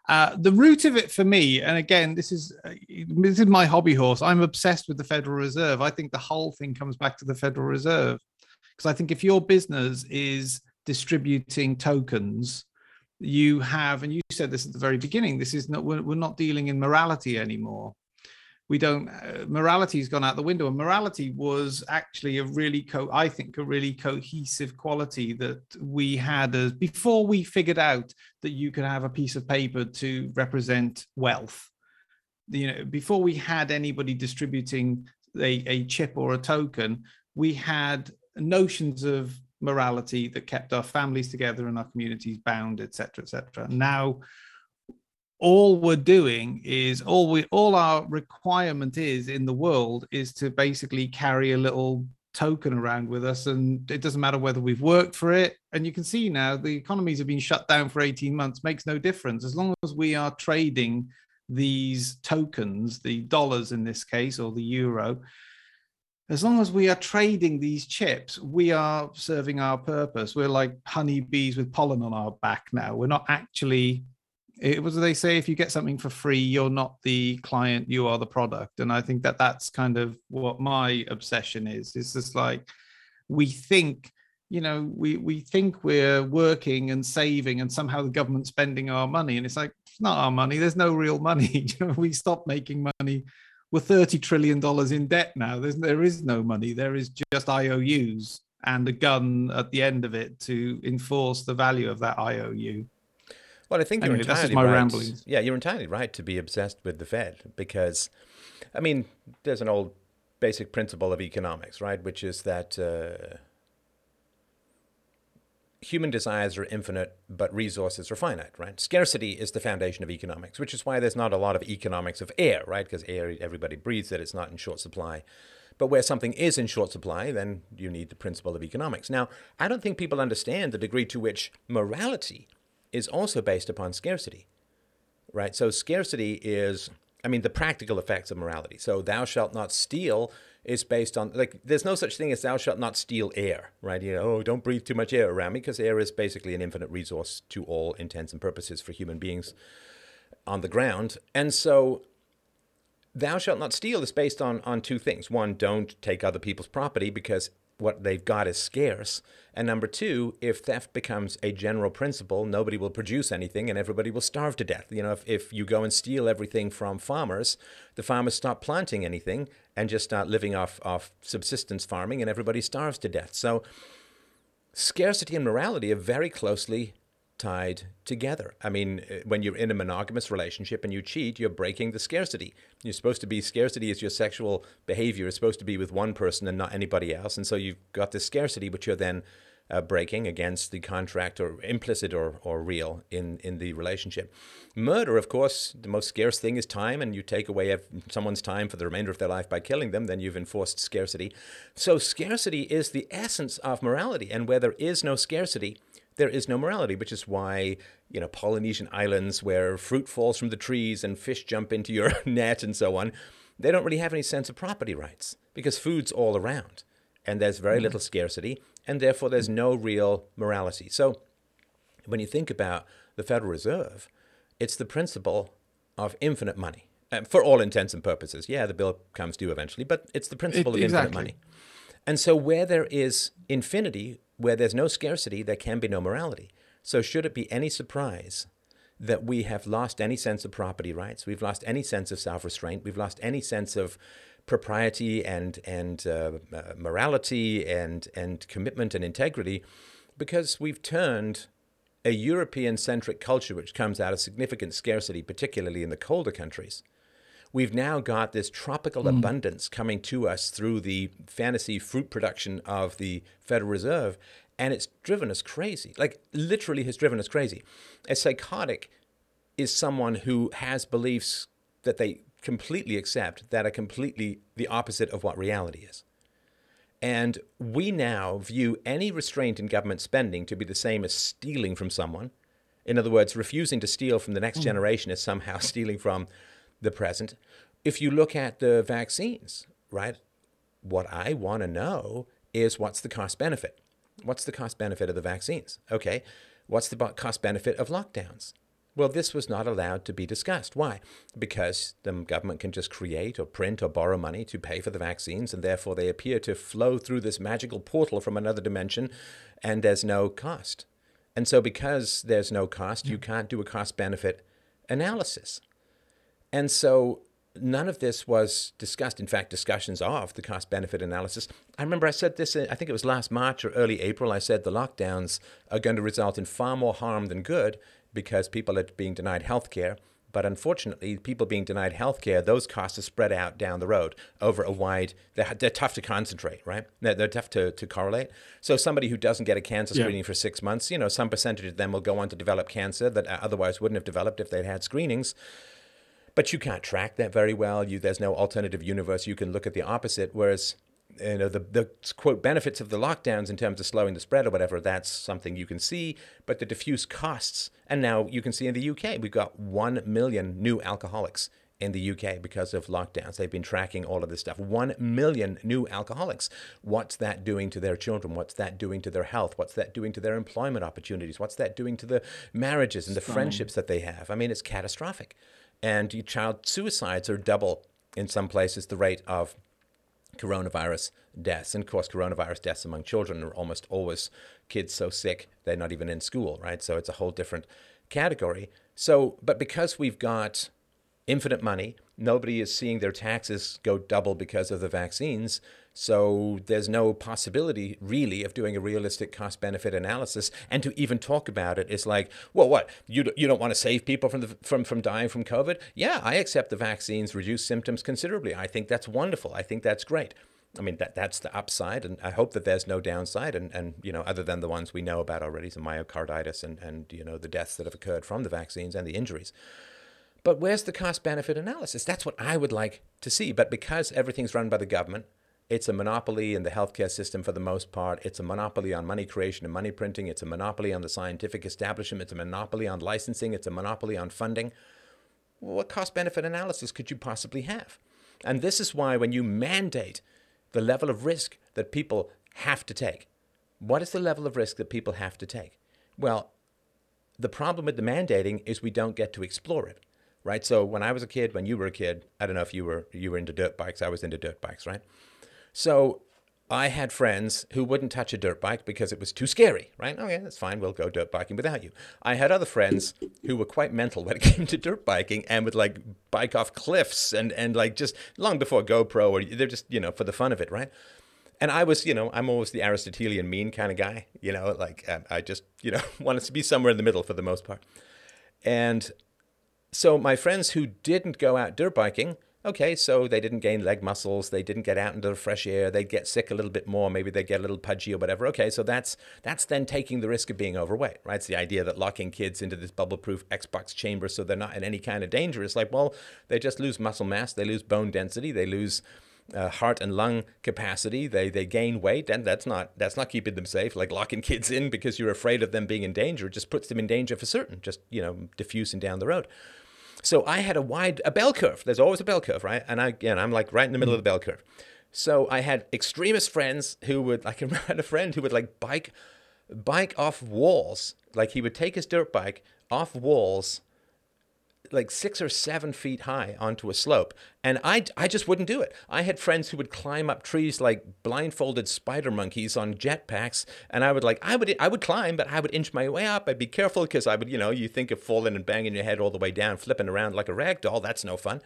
uh, the root of it for me, and again, this is uh, this is my hobby horse. I'm obsessed with the Federal Reserve. I think the whole thing comes back to the Federal Reserve because I think if your business is distributing tokens, you have, and you said this at the very beginning. This is not we're, we're not dealing in morality anymore we don't uh, morality's gone out the window. And morality was actually a really co i think a really cohesive quality that we had as before we figured out that you could have a piece of paper to represent wealth. You know before we had anybody distributing a, a chip or a token we had notions of morality that kept our families together and our communities bound etc etc now all we're doing is all we all our requirement is in the world is to basically carry a little token around with us and it doesn't matter whether we've worked for it. And you can see now the economies have been shut down for 18 months makes no difference. As long as we are trading these tokens the dollars in this case or the euro as long as we are trading these chips we are serving our purpose. We're like honeybees with pollen on our back now. We're not actually it was they say if you get something for free you're not the client you are the product. And i think that that's kind of what my obsession is. It's just like we think you know we we think we're working and saving and somehow the government's spending our money. And it's like it's not our money. There's no real money. We stopped making money. We're 30 trillion dollars in debt now. There's there is no money. There is just ious and a gun at the end of it to enforce the value of that iou well, I think you're entirely my right. ramblings. Yeah, you're entirely right to be obsessed with the Fed because, I mean, there's an old basic principle of economics, right? Which is that uh, human desires are infinite, but resources are finite, right? Scarcity is the foundation of economics, which is why there's not a lot of economics of air, right? Because air, everybody breathes it, it's not in short supply. But where something is in short supply, then you need the principle of economics. Now, I don't think people understand the degree to which morality is also based upon scarcity, right? So, scarcity is, I mean, the practical effects of morality. So, thou shalt not steal is based on, like, there's no such thing as thou shalt not steal air, right? You know, oh, don't breathe too much air around me because air is basically an infinite resource to all intents and purposes for human beings on the ground. And so, thou shalt not steal is based on on two things. One, don't take other people's property because what they've got is scarce. And number two, if theft becomes a general principle, nobody will produce anything and everybody will starve to death. You know, if, if you go and steal everything from farmers, the farmers stop planting anything and just start living off, off subsistence farming and everybody starves to death. So scarcity and morality are very closely tied together. I mean, uh, when you're in a monogamous relationship and you cheat, you're breaking the scarcity. You're supposed to be scarcity is your sexual behavior is supposed to be with one person and not anybody else, and so you've got this scarcity, which you're then uh, breaking against the contract or implicit or, or real in, in the relationship. Murder, of course, the most scarce thing is time, and you take away someone's time for the remainder of their life by killing them, then you've enforced scarcity. So, scarcity is the essence of morality, and where there is no scarcity, there is no morality, which is why, you know, Polynesian islands where fruit falls from the trees and fish jump into your net and so on, they don't really have any sense of property rights because food's all around and there's very little scarcity and therefore there's no real morality. So when you think about the Federal Reserve, it's the principle of infinite money. Uh, for all intents and purposes. Yeah, the bill comes due eventually, but it's the principle It- of infinite exactly. money. And so, where there is infinity, where there's no scarcity, there can be no morality. So, should it be any surprise that we have lost any sense of property rights? We've lost any sense of self restraint. We've lost any sense of propriety and, and uh, uh, morality and, and commitment and integrity because we've turned a European centric culture, which comes out of significant scarcity, particularly in the colder countries we've now got this tropical mm. abundance coming to us through the fantasy fruit production of the Federal Reserve, and it's driven us crazy. Like, literally, has driven us crazy. A psychotic is someone who has beliefs that they completely accept that are completely the opposite of what reality is. And we now view any restraint in government spending to be the same as stealing from someone. In other words, refusing to steal from the next mm. generation is somehow stealing from the present. If you look at the vaccines, right, what I want to know is what's the cost benefit? What's the cost benefit of the vaccines? Okay, what's the cost benefit of lockdowns? Well, this was not allowed to be discussed. Why? Because the government can just create or print or borrow money to pay for the vaccines, and therefore they appear to flow through this magical portal from another dimension, and there's no cost. And so, because there's no cost, you can't do a cost benefit analysis. And so none of this was discussed. In fact, discussions of the cost benefit analysis. I remember I said this, I think it was last March or early April. I said the lockdowns are going to result in far more harm than good because people are being denied health care. But unfortunately, people being denied healthcare, those costs are spread out down the road over a wide. They're, they're tough to concentrate, right? They're, they're tough to, to correlate. So somebody who doesn't get a cancer Yeah. screening for six months, you know, some percentage of them will go on to develop cancer that otherwise wouldn't have developed if they'd had screenings. But you can't track that very well. You, there's no alternative universe. You can look at the opposite. Whereas, you know, the, the quote benefits of the lockdowns in terms of slowing the spread or whatever, that's something you can see. But the diffuse costs, and now you can see in the UK, we've got 1 million new alcoholics in the UK because of lockdowns. They've been tracking all of this stuff. 1 million new alcoholics. What's that doing to their children? What's that doing to their health? What's that doing to their employment opportunities? What's that doing to the marriages and the friendships that they have? I mean, it's catastrophic. And child suicides are double in some places the rate of coronavirus deaths. And of course, coronavirus deaths among children are almost always kids so sick they're not even in school, right? So it's a whole different category. So, but because we've got infinite money, nobody is seeing their taxes go double because of the vaccines. So there's no possibility really of doing a realistic cost benefit analysis. And to even talk about it is like, well, what you you don't want to save people from the from from dying from COVID? Yeah, I accept the vaccines reduce symptoms considerably. I think that's wonderful. I think that's great. I mean that that's the upside, and I hope that there's no downside. And, and you know, other than the ones we know about already, some myocarditis and and you know the deaths that have occurred from the vaccines and the injuries. But where's the cost benefit analysis? That's what I would like to see. But because everything's run by the government, it's a monopoly in the healthcare system for the most part. It's a monopoly on money creation and money printing. It's a monopoly on the scientific establishment. It's a monopoly on licensing. It's a monopoly on funding. What cost benefit analysis could you possibly have? And this is why when you mandate the level of risk that people have to take, what is the level of risk that people have to take? Well, the problem with the mandating is we don't get to explore it, right? So when I was a kid, when you were a kid, I don't know if you were you were into dirt bikes. I was into dirt bikes, right? So I had friends who wouldn't touch a dirt bike because it was too scary, right? Okay, that's fine. We'll go dirt biking without you. I had other friends who were quite mental when it came to dirt biking and would like bike off cliffs and, and like just long before GoPro or they're just, you know, for the fun of it, right? And I was, you know, I'm always the Aristotelian mean kind of guy, you know, like um, I just, you know, wanted to be somewhere in the middle for the most part. And so my friends who didn't go out dirt biking, okay, so they didn't gain leg muscles, they didn't get out into the fresh air, they'd get sick a little bit more, maybe they'd get a little pudgy or whatever. Okay, so that's that's then taking the risk of being overweight, right? It's the idea that locking kids into this bubble-proof Xbox chamber so they're not in any kind of danger. It's like, well, they just lose muscle mass, they lose bone density, they lose uh, heart and lung capacity. They they gain weight, and that's not that's not keeping them safe. Like locking kids in because you're afraid of them being in danger just puts them in danger for certain. Just you know diffusing down the road. So I had a wide a bell curve. There's always a bell curve, right? And I again I'm like right in the middle of the bell curve. So I had extremist friends who would like I had a friend who would like bike bike off walls. Like he would take his dirt bike off walls like six or seven feet high onto a slope. And I, I just wouldn't do it. I had friends who would climb up trees like blindfolded spider monkeys on jetpacks. And I would like, I would, I would climb, but I would inch my way up. I'd be careful because I would, you know, you think of falling and banging your head all the way down, flipping around like a rag doll. That's no fun.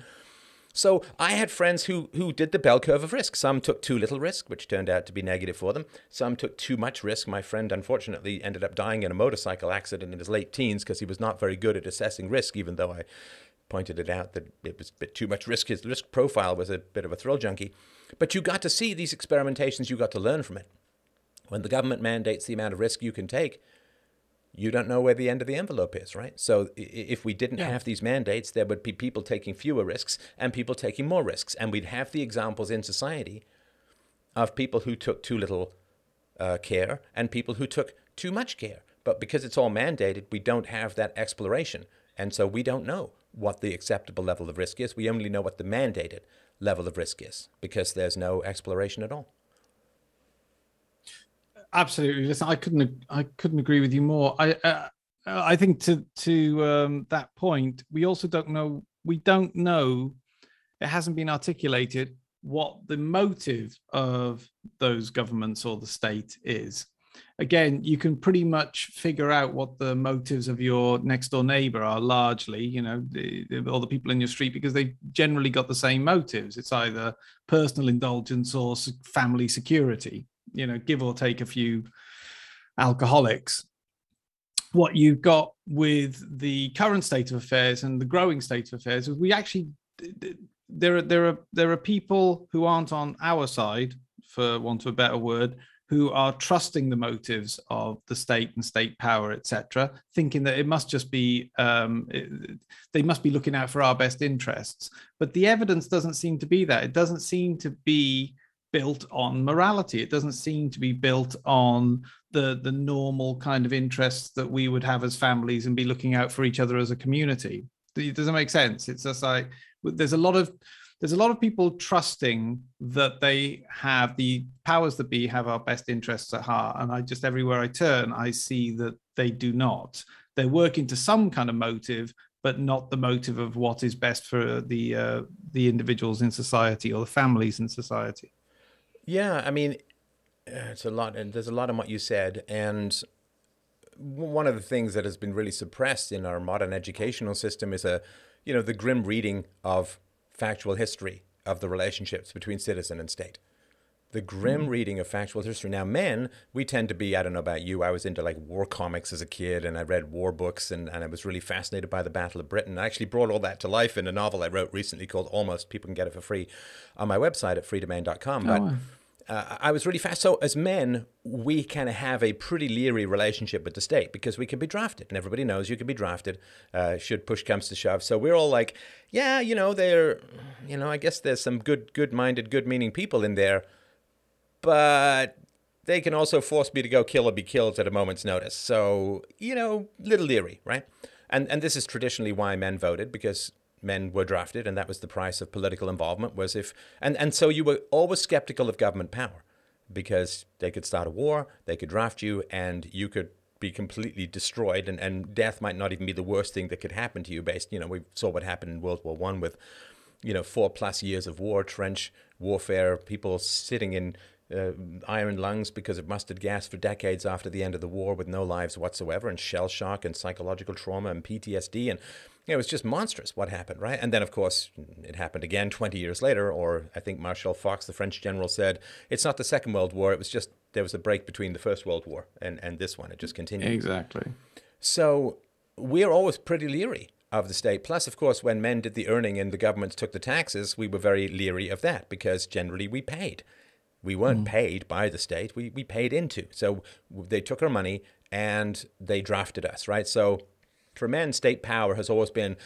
So I had friends who who did the bell curve of risk. Some took too little risk, which turned out to be negative for them. Some took too much risk. My friend unfortunately ended up dying in a motorcycle accident in his late teens because he was not very good at assessing risk, even though I pointed it out that it was a bit too much risk. His risk profile was a bit of a thrill junkie. But you got to see these experimentations, you got to learn from it. When the government mandates the amount of risk you can take, you don't know where the end of the envelope is, right? So if we didn't Yeah. have these mandates, there would be people taking fewer risks and people taking more risks. And we'd have the examples in society of people who took too little uh, care and people who took too much care. But because it's all mandated, we don't have that exploration. And so we don't know what the acceptable level of risk is. We only know what the mandated level of risk is because there's no exploration at all. Absolutely. Listen, I couldn't I couldn't agree with you more. I uh, I think to to um, that point, we also don't know we don't know it hasn't been articulated what the motive of those governments or the state is. Again, you can pretty much figure out what the motives of your next door neighbor are largely, you know, the, the, all the people in your street, because they've generally got the same motives. It's either personal indulgence or family security you know, give or take a few alcoholics. what you've got with the current state of affairs and the growing state of affairs is we actually there are there are there are people who aren't on our side for want of a better word who are trusting the motives of the state and state power etc thinking that it must just be um, it, they must be looking out for our best interests but the evidence doesn't seem to be that it doesn't seem to be built on morality. It doesn't seem to be built on the the normal kind of interests that we would have as families and be looking out for each other as a community. It Does it make sense? It's just like there's a lot of there's a lot of people trusting that they have the powers that be have our best interests at heart, and I just everywhere I turn, I see that they do not. They're working to some kind of motive, but not the motive of what is best for the uh, the individuals in society or the families in society. Yeah, I mean, uh, it's a lot, and there's a lot in what you said. And one of the things that has been really suppressed in our modern educational system is a, you know, the grim reading of factual history of the relationships between citizen and state the grim mm. reading of factual history. Now, men, we tend to be, I don't know about you, I was into like war comics as a kid and I read war books and, and I was really fascinated by the Battle of Britain. I actually brought all that to life in a novel I wrote recently called Almost. People can get it for free on my website at freedomain.com. But oh. Uh, I was really fast. So, as men, we kind of have a pretty leery relationship with the state because we can be drafted, and everybody knows you can be drafted. Uh, should push comes to shove, so we're all like, yeah, you know, they're, you know, I guess there's some good, good-minded, good-meaning people in there but they can also force me to go kill or be killed at a moment's notice. So, you know, little leery, right? And and this is traditionally why men voted because men were drafted and that was the price of political involvement was if and and so you were always skeptical of government power because they could start a war, they could draft you and you could be completely destroyed and, and death might not even be the worst thing that could happen to you based, you know, we saw what happened in World War 1 with you know, four plus years of war, trench warfare, people sitting in uh, iron lungs because of mustard gas for decades after the end of the war with no lives whatsoever, and shell shock and psychological trauma and PTSD. And you know, it was just monstrous what happened, right? And then, of course, it happened again 20 years later, or I think Marshal Foch, the French general, said, it's not the Second World War, it was just there was a break between the First World War and, and this one. It just continued. Exactly. So we're always pretty leery of the state. Plus, of course, when men did the earning and the governments took the taxes, we were very leery of that because generally we paid. We weren't mm. paid by the state, we, we paid into. So they took our money and they drafted us, right? So for men, state power has always been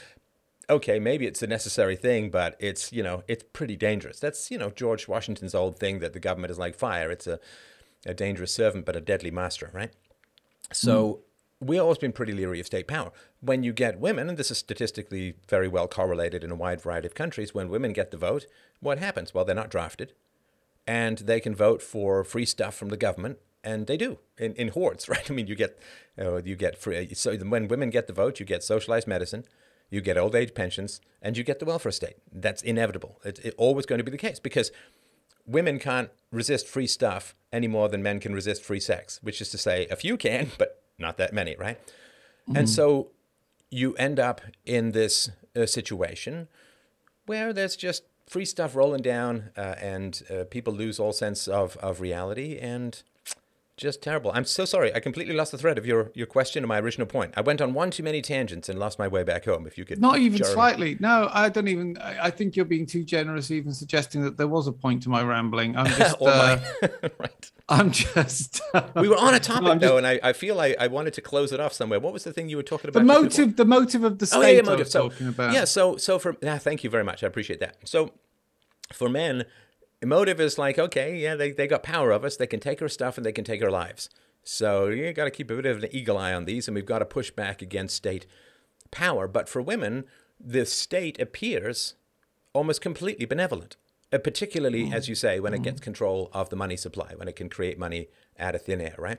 okay, maybe it's a necessary thing, but it's, you know, it's pretty dangerous. That's, you know, George Washington's old thing that the government is like fire. It's a, a dangerous servant, but a deadly master, right? So mm. we've always been pretty leery of state power. When you get women, and this is statistically very well correlated in a wide variety of countries, when women get the vote, what happens? Well, they're not drafted and they can vote for free stuff from the government, and they do in, in hordes, right? I mean, you get uh, you get free. So when women get the vote, you get socialized medicine, you get old age pensions, and you get the welfare state. That's inevitable. It's it always going to be the case because women can't resist free stuff any more than men can resist free sex. Which is to say, a few can, but not that many, right? Mm-hmm. And so you end up in this uh, situation where there's just free stuff rolling down, uh, and uh, people lose all sense of, of reality, and just terrible. I'm so sorry. I completely lost the thread of your, your question and my original point. I went on one too many tangents and lost my way back home. If you could, not even slightly. No, I don't even. I think you're being too generous, even suggesting that there was a point to my rambling. I'm just. uh, my... right. I'm just. we were on a topic just... though, and I, I feel I, I wanted to close it off somewhere. What was the thing you were talking about? The motive. The motive of the state. Oh, yeah, yeah motive. So, talking about. Yeah. So so for yeah, thank you very much. I appreciate that. So for men, emotive is like okay, yeah, they they got power of us. They can take our stuff and they can take our lives. So you got to keep a bit of an eagle eye on these, and we've got to push back against state power. But for women, the state appears almost completely benevolent, uh, particularly, mm. as you say, when mm. it gets control of the money supply, when it can create money out of thin air, right?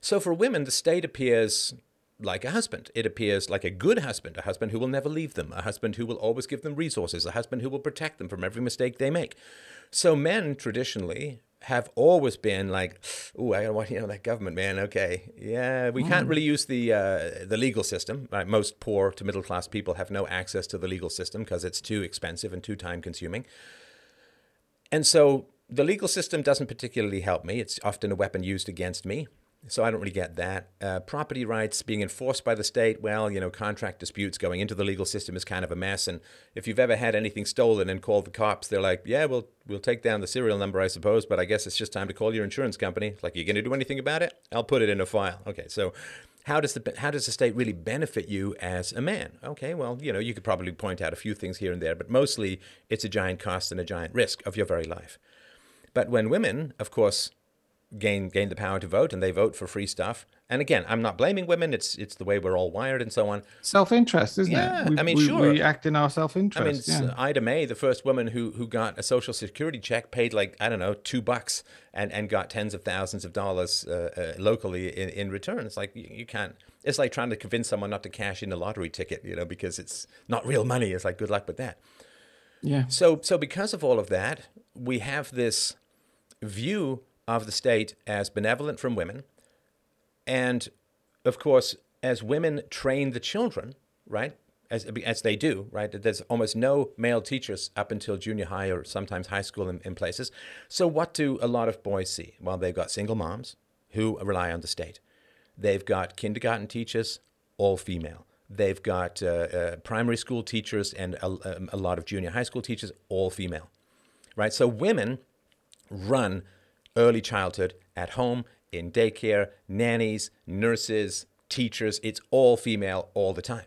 So for women, the state appears like a husband. It appears like a good husband, a husband who will never leave them, a husband who will always give them resources, a husband who will protect them from every mistake they make. So men traditionally have always been like, oh, I want you know that government man. Okay, yeah, we mm. can't really use the uh, the legal system. Right? Most poor to middle class people have no access to the legal system because it's too expensive and too time consuming. And so the legal system doesn't particularly help me. It's often a weapon used against me. So I don't really get that. Uh, property rights being enforced by the state, well, you know, contract disputes going into the legal system is kind of a mess. And if you've ever had anything stolen and called the cops, they're like, "Yeah, we'll we'll take down the serial number, I suppose, but I guess it's just time to call your insurance company." Like, "You going to do anything about it?" I'll put it in a file. Okay, so how does the how does the state really benefit you as a man? Okay, well, you know, you could probably point out a few things here and there, but mostly it's a giant cost and a giant risk of your very life. But when women, of course, gain gain the power to vote and they vote for free stuff. And again, I'm not blaming women. It's it's the way we're all wired and so on. Self interest, isn't Yeah, it? We, I mean, we, sure. We act in our self interest. I mean, yeah. Ida May, the first woman who who got a social security check, paid like I don't know two bucks and and got tens of thousands of dollars uh, uh, locally in, in return. It's like you, you can't. It's like trying to convince someone not to cash in a lottery ticket, you know, because it's not real money. It's like good luck with that. yeah. So, so because of all of that, we have this view of the state as benevolent from women, and of course, as women train the children, right? As, as they do, right? There's almost no male teachers up until junior high or sometimes high school in, in places. So, what do a lot of boys see? Well, they've got single moms who rely on the state. They've got kindergarten teachers, all female. They've got uh, uh, primary school teachers and a, um, a lot of junior high school teachers, all female, right? So women run early childhood at home, in daycare, nannies, nurses, teachers. It's all female all the time.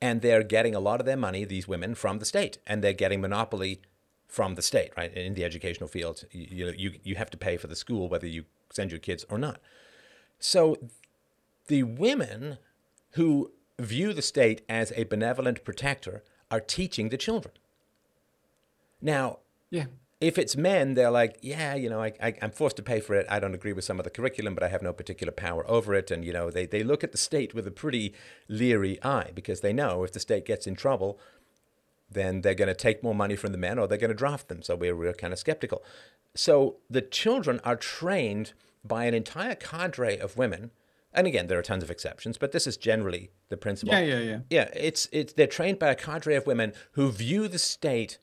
And they're getting a lot of their money, these women, from the state, and they're getting monopoly from the state, right? In the educational field, you, know, you, you have to pay for the school whether you send your kids or not. So the women who view the state as a benevolent protector are teaching the children. Now, Yeah. If it's men, they're like, yeah, you know, I, I, I'm forced to pay for it. I don't agree with some of the curriculum, but I have no particular power over it. And, you know, they, they look at the state with a pretty leery eye because they know if the state gets in trouble, then they're going to take more money from the men or they're going to draft them. So we're, we're kind of skeptical. So the children are trained by an entire cadre of women. And again, there are tons of exceptions, but this is generally the principle. Yeah, yeah, yeah. Yeah, it's it's they're trained by a cadre of women who view the state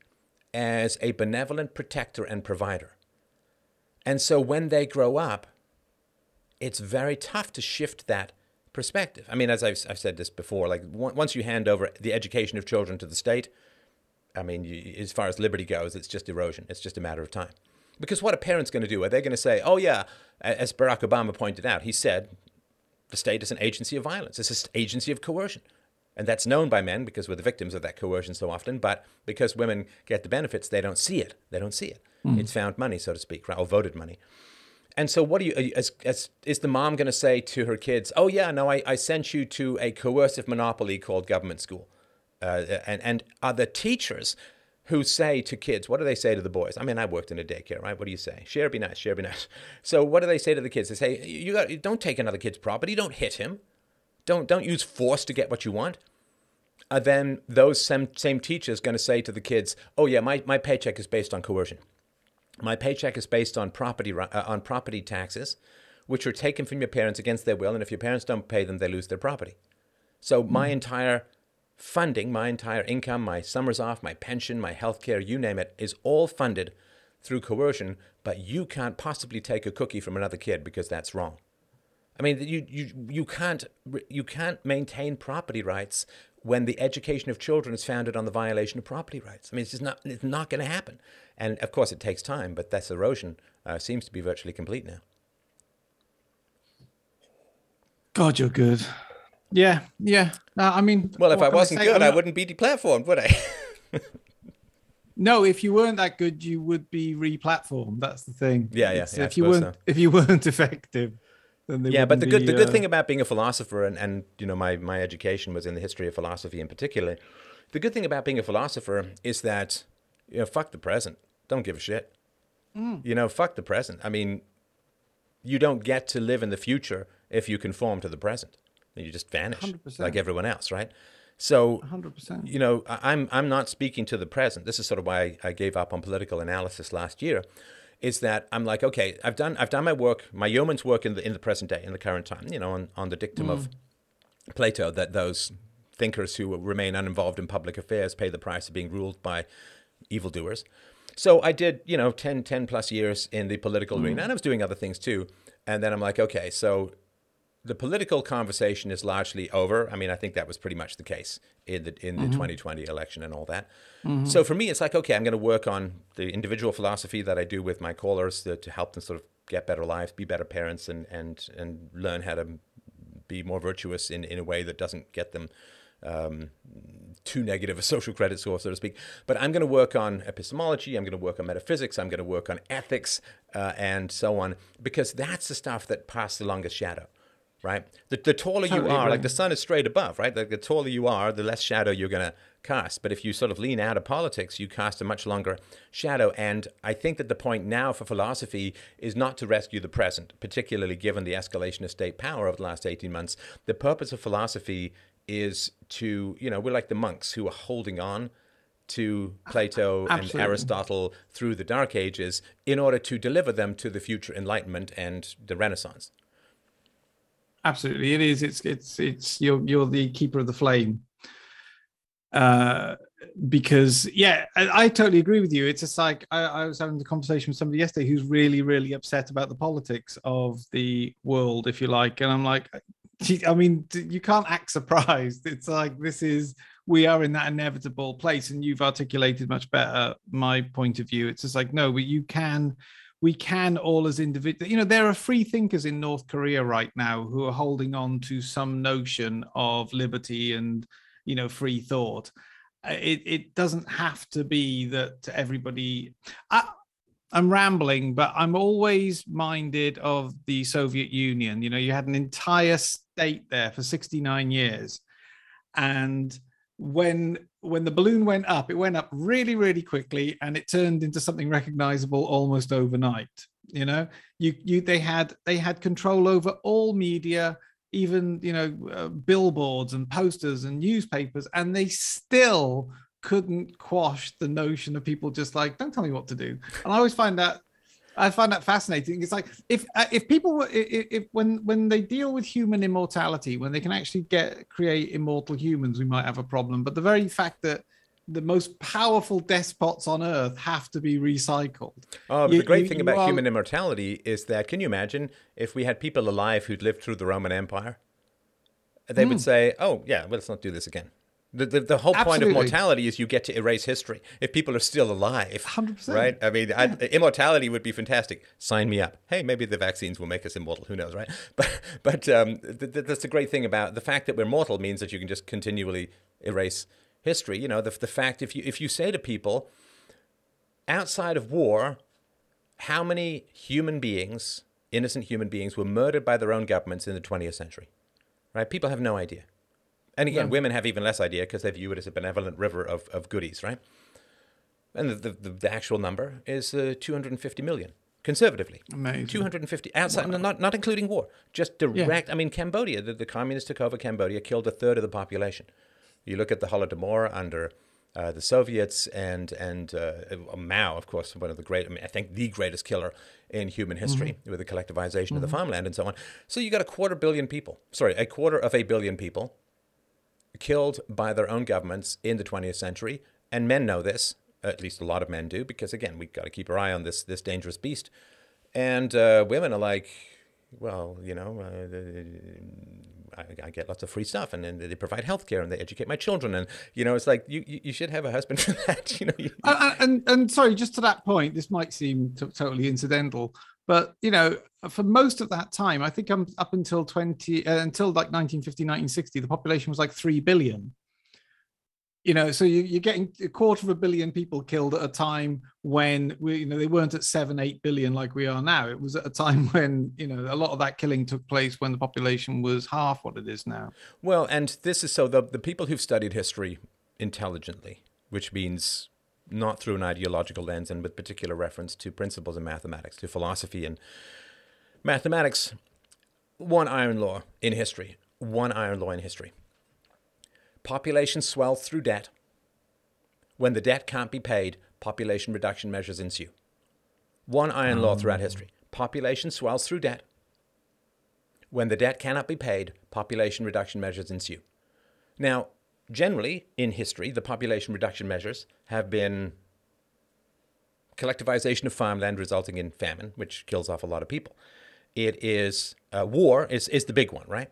as a benevolent protector and provider. And so when they grow up, it's very tough to shift that perspective. I mean, as I've, I've said this before, like once you hand over the education of children to the state, I mean, you, as far as liberty goes, it's just erosion. It's just a matter of time. Because what are parents going to do? Are they going to say, oh, yeah, as Barack Obama pointed out, he said, the state is an agency of violence, it's an agency of coercion. And that's known by men because we're the victims of that coercion so often. But because women get the benefits, they don't see it. They don't see it. It's found money, so to speak, right? or voted money. And so, what do you, are you as, as, is the mom going to say to her kids, oh, yeah, no, I, I sent you to a coercive monopoly called government school? Uh, and, and are the teachers who say to kids, what do they say to the boys? I mean, I worked in a daycare, right? What do you say? Share, be nice, share, be nice. So, what do they say to the kids? They say, you got, don't take another kid's property, don't hit him, don't, don't use force to get what you want are then those same, same teachers going to say to the kids, "Oh yeah, my, my paycheck is based on coercion. My paycheck is based on property uh, on property taxes, which are taken from your parents against their will, and if your parents don't pay them, they lose their property. So my entire funding, my entire income, my summers off, my pension, my health care, you name it, is all funded through coercion. But you can't possibly take a cookie from another kid because that's wrong. I mean, you, you, you, can't, you can't maintain property rights when the education of children is founded on the violation of property rights. I mean, it's just not, it's not going to happen. And of course, it takes time, but this erosion uh, seems to be virtually complete now. God, you're good. Yeah, yeah. I mean, Well, if I wasn't say? good, I wouldn't be deplatformed, would I? No, if you weren't that good, you would be re-platformed. That's the thing. Yeah, yeah, yeah, if you weren't, so. if you weren't effective, then they yeah, but the good, the good uh, thing about being a philosopher, and, and you know, my, my education was in the history of philosophy in particular. The good thing about being a philosopher is that, you know, fuck the present. Don't give a shit. You know, fuck the present. I mean, you don't get to live in the future if you conform to the present. You just vanish 100%. like everyone else, right? So, 100%. you know, I- I'm I'm not speaking to the present. This is sort of why I gave up on political analysis last year. Is that I'm like, okay, I've done I've done my work, my yeoman's work in the in the present day, in the current time. You know, on, on the dictum of Plato that those thinkers who remain uninvolved in public affairs pay the price of being ruled by evildoers. So I did, you know, 10, 10 plus years in the political arena, mm. and I was doing other things too. And then I'm like, okay, so the political conversation is largely over. I mean, I think that was pretty much the case in the in the 2020 election and all that. So for me, it's like, okay, I'm going to work on the individual philosophy that I do with my callers to, to help them sort of get better lives, be better parents, and and and learn how to be more virtuous in, in a way that doesn't get them um, too negative a social credit score, so to speak. But I'm going to work on epistemology, I'm going to work on metaphysics, I'm going to work on ethics, uh, and so on, because that's the stuff that casts the longest shadow. Right, the, the taller you are, agree. like the sun is straight above, right? Like the taller you are, the less shadow you're going to cast. But if you sort of lean out of politics, you cast a much longer shadow. And I think that the point now for philosophy is not to rescue the present, particularly given the escalation of state power over the last 18 months. The purpose of philosophy is to, you know, we're like the monks who are holding on to Plato and Aristotle through the Dark Ages in order to deliver them to the future Enlightenment and the Renaissance. Absolutely, it is. It's it's it's you're you're the keeper of the flame. Uh, because yeah, I, I totally agree with you. It's just like I, I was having the conversation with somebody yesterday who's really really upset about the politics of the world, if you like, and I'm like, I mean, you can't act surprised. It's like this is we are in that inevitable place, and you've articulated much better my point of view. It's just like no, but you can we can all as individuals you know there are free thinkers in north korea right now who are holding on to some notion of liberty and you know free thought. Uh, it, it doesn't have to be that everybody I, i'm rambling but i'm always minded of the soviet union. You know you had an entire state there for 69 years. And when when the balloon went up, it went up really, really quickly, and it turned into something recognizable almost overnight. You know, you you they had they had control over all media, even you know uh, billboards and posters and newspapers, and they still couldn't quash the notion of people just like don't tell me what to do. And I always find that I find that fascinating. It's like if uh, if people were if, if when when they deal with human immortality, when they can actually get create immortal humans, we might have a problem. But the very fact that the most powerful despots on earth have to be recycled. Oh, but You- the great you- thing you about are- human immortality is that can you imagine if we had people alive who'd lived through the Roman Empire? They Hmm. would say, "Oh, yeah, well, let's not do this again." The, the, the whole point of mortality is you get to erase history. If people are still alive, 100%. right? I mean, I, immortality would be fantastic. Sign me up. Hey, maybe the vaccines will make us immortal. Who knows, right? But but um, th- th- that's the great thing about the fact that we're mortal means that you can just continually erase history. You know, the, the fact if you if you say to people, outside of war, how many human beings, innocent human beings, were murdered by their own governments in the 20th century? Right? People have no idea. And again, Yeah. women have even less idea because they view it as a benevolent river of, of goodies, right? And the, the, the actual number is uh, 250 million, conservatively. Amazing. 250 outside, not, not including war, just direct. I mean, Cambodia, the, the communists took over Cambodia, killed a third of the population. You look at the Holodomor under uh, the Soviets and and uh, Mao, of course, one of the great, I, mean, I think the greatest killer in human history with the collectivization of the farmland and so on. So you got a quarter billion people, sorry, a quarter of a billion people killed by their own governments in the 20th century. And men know this, at least a lot of men do, because again, we've got to keep our eye on this, this dangerous beast. And uh, women are like, well, you know, uh, I, I get lots of free stuff, and then they provide healthcare, and they educate my children, and you know, it's like you you, should have a husband for that, you know. You, and, and and sorry, just to that point, this might seem t- totally incidental, but you know, for most of that time, I think I'm up until 20 uh, until like 1950, 1960, the population was like three billion. You know, so you, you're getting a quarter of a billion people killed at a time when we, you know, they weren't at seven, eight billion like we are now. It was at a time when you know a lot of that killing took place when the population was half what it is now. Well, and this is so the the people who've studied history intelligently, which means not through an ideological lens and with particular reference to principles in mathematics, to philosophy and mathematics, one iron law in history, one iron law in history. Population swells through debt. When the debt can't be paid, population reduction measures ensue. One iron law throughout ah. history. Population swells through debt. When the debt cannot be paid, population reduction measures ensue. Now, generally in history, the population reduction measures have been collectivization of farmland resulting in famine, which kills off a lot of people. It is uh, war is, is the big one, right?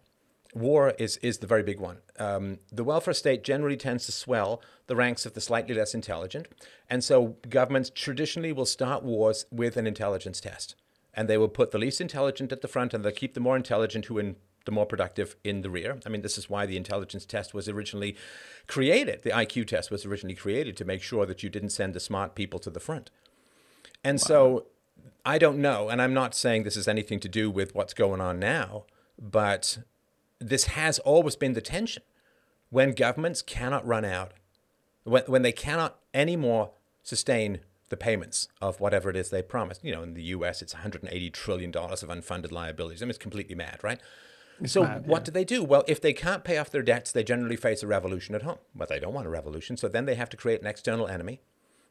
War is, is the very big one. Um, the welfare state generally tends to swell the ranks of the slightly less intelligent. And so governments traditionally will start wars with an intelligence test. And they will put the least intelligent at the front and they'll keep the more intelligent who in the more productive in the rear. I mean, this is why the intelligence test was originally created. The IQ test was originally created to make sure that you didn't send the smart people to the front. And wow. so I don't know, and I'm not saying this has anything to do with what's going on now, but this has always been the tension. When governments cannot run out, when, when they cannot anymore sustain the payments of whatever it is they promised. You know, in the US, it's $180 trillion of unfunded liabilities. I mean, it's completely mad, right? So mad, what yeah. do they do? Well, if they can't pay off their debts, they generally face a revolution at home. But they don't want a revolution, so then they have to create an external enemy,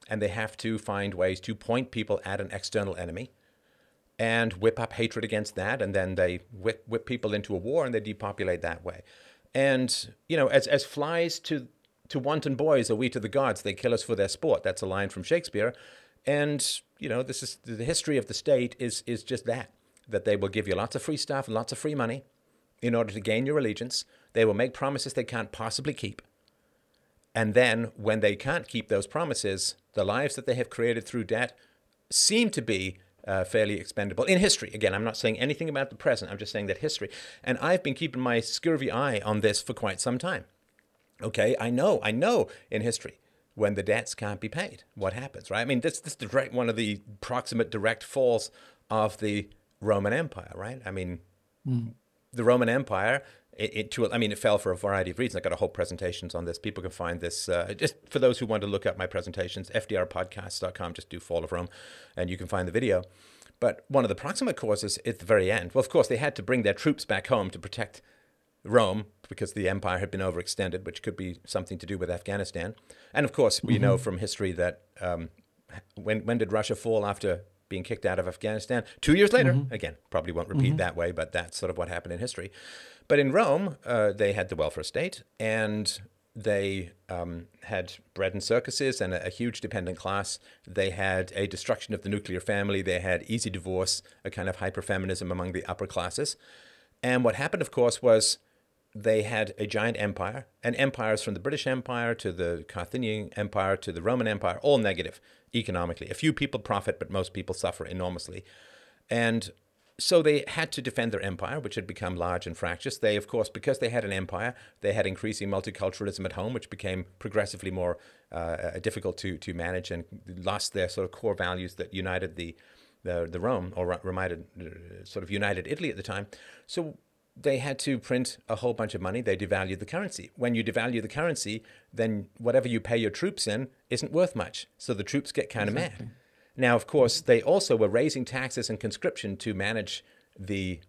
and they have to find ways to point people at an external enemy and whip up hatred against that, and then they whip, whip people into a war and they depopulate that way. And, you know, as, as flies to, to wanton boys are we to the gods, they kill us for their sport. That's a line from Shakespeare. And, you know, this is the history of the state is, is just that, that they will give you lots of free stuff and lots of free money in order to gain your allegiance. They will make promises they can't possibly keep. And then, when they can't keep those promises, the lives that they have created through debt seem to be uh, fairly expendable in history. Again, I'm not saying anything about the present. I'm just saying that history. And I've been keeping my scurvy eye on this for quite some time. Okay, I know, I know in history when the debts can't be paid, what happens, right? I mean, this this is direct one of the proximate direct falls of the Roman Empire, right? I mean, mm. The Roman Empire it, it, to, I mean, it fell for a variety of reasons. I got a whole presentations on this. People can find this uh, just for those who want to look up my presentations. FDRpodcast.com. Just do Fall of Rome, and you can find the video. But one of the proximate causes at the very end. Well, of course, they had to bring their troops back home to protect Rome because the empire had been overextended, which could be something to do with Afghanistan. And of course, we mm-hmm. know from history that um, when when did Russia fall after being kicked out of Afghanistan? Two years later. Mm-hmm. Again, probably won't repeat mm-hmm. that way, but that's sort of what happened in history. But in Rome, uh, they had the welfare state and they um, had bread and circuses and a, a, huge dependent class. They had a destruction of the nuclear family. They had easy divorce, a kind of hyperfeminism among the upper classes. And what happened, of course, was they had a giant empire, and empires from the British Empire to the Carthaginian Empire to the Roman Empire, all negative economically. A few people profit, but most people suffer enormously. And so they had to defend their empire, which had become large and fractious. They, of course, because they had an empire, they had increasing multiculturalism at home, which became progressively more uh, difficult to, to manage and lost their sort of core values that united the, the, the Rome, or reminded, uh, sort of united Italy at the time. So they had to print a whole bunch of money. They devalued the currency. When you devalue the currency, then whatever you pay your troops in isn't worth much. So the troops get kind of exactly. mad. Now, of course, they also were raising taxes and conscription to manage the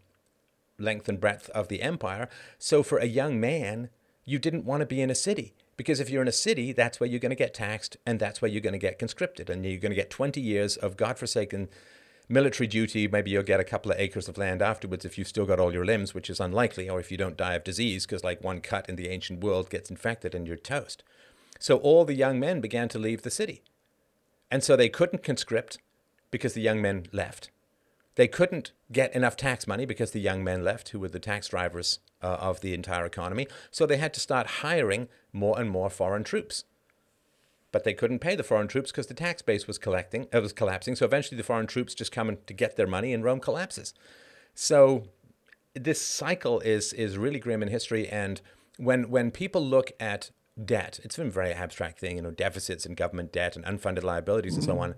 length and breadth of the empire. So, for a young man, you didn't want to be in a city because if you're in a city, that's where you're going to get taxed and that's where you're going to get conscripted. And you're going to get 20 years of godforsaken military duty. Maybe you'll get a couple of acres of land afterwards if you've still got all your limbs, which is unlikely, or if you don't die of disease, because like one cut in the ancient world gets infected and you're toast. So all the young men began to leave the city. And so they couldn't conscript because the young men left. They couldn't get enough tax money because the young men left, who were the tax drivers uh, of the entire economy. So they had to start hiring more and more foreign troops. But they couldn't pay the foreign troops because the tax base was collecting, it was collapsing. So eventually the foreign troops just come to get their money and Rome collapses. So this cycle is is really grim in history. And when when people look at debt. It's been a very abstract thing, you know, deficits and government debt and unfunded liabilities and so mm-hmm. on.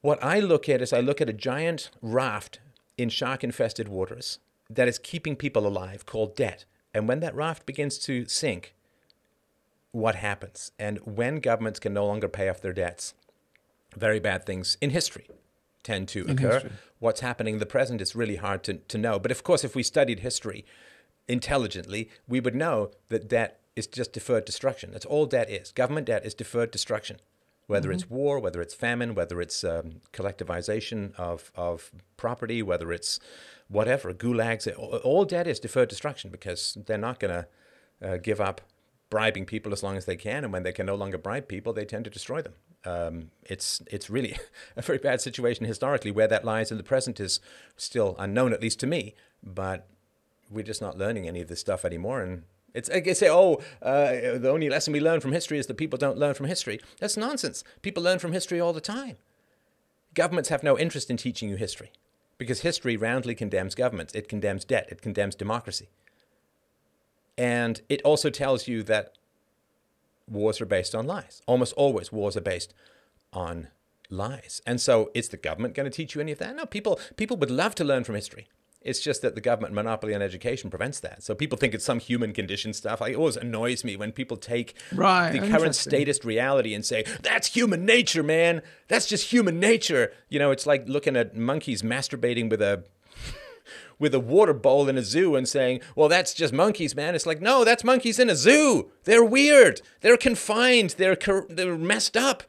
What I look at is I look at a giant raft in shark infested waters that is keeping people alive called debt. And when that raft begins to sink, what happens? And when governments can no longer pay off their debts, very bad things in history tend to in occur. History. What's happening in the present is really hard to, to know. But of course, if we studied history intelligently, we would know that debt is just deferred destruction. That's all debt is. Government debt is deferred destruction, whether mm-hmm. it's war, whether it's famine, whether it's um, collectivization of, of property, whether it's whatever, gulags. All debt is deferred destruction because they're not going to uh, give up bribing people as long as they can. And when they can no longer bribe people, they tend to destroy them. Um, it's it's really a very bad situation historically. Where that lies in the present is still unknown, at least to me. But we're just not learning any of this stuff anymore, and it's like I say, oh, uh, the only lesson we learn from history is that people don't learn from history. That's nonsense. People learn from history all the time. Governments have no interest in teaching you history because history roundly condemns governments. It condemns debt. It condemns democracy. And it also tells you that wars are based on lies. Almost always, wars are based on lies. And so, is the government going to teach you any of that? No, people people would love to learn from history. It's just that the government monopoly on education prevents that. So people think it's some human condition stuff. It always annoys me when people take right, the current statist reality and say, that's human nature, man. That's just human nature. You know, it's like looking at monkeys masturbating with a with a water bowl in a zoo and saying, well, that's just monkeys, man. It's like, no, that's monkeys in a zoo. They're weird. They're confined. They're, they're messed up.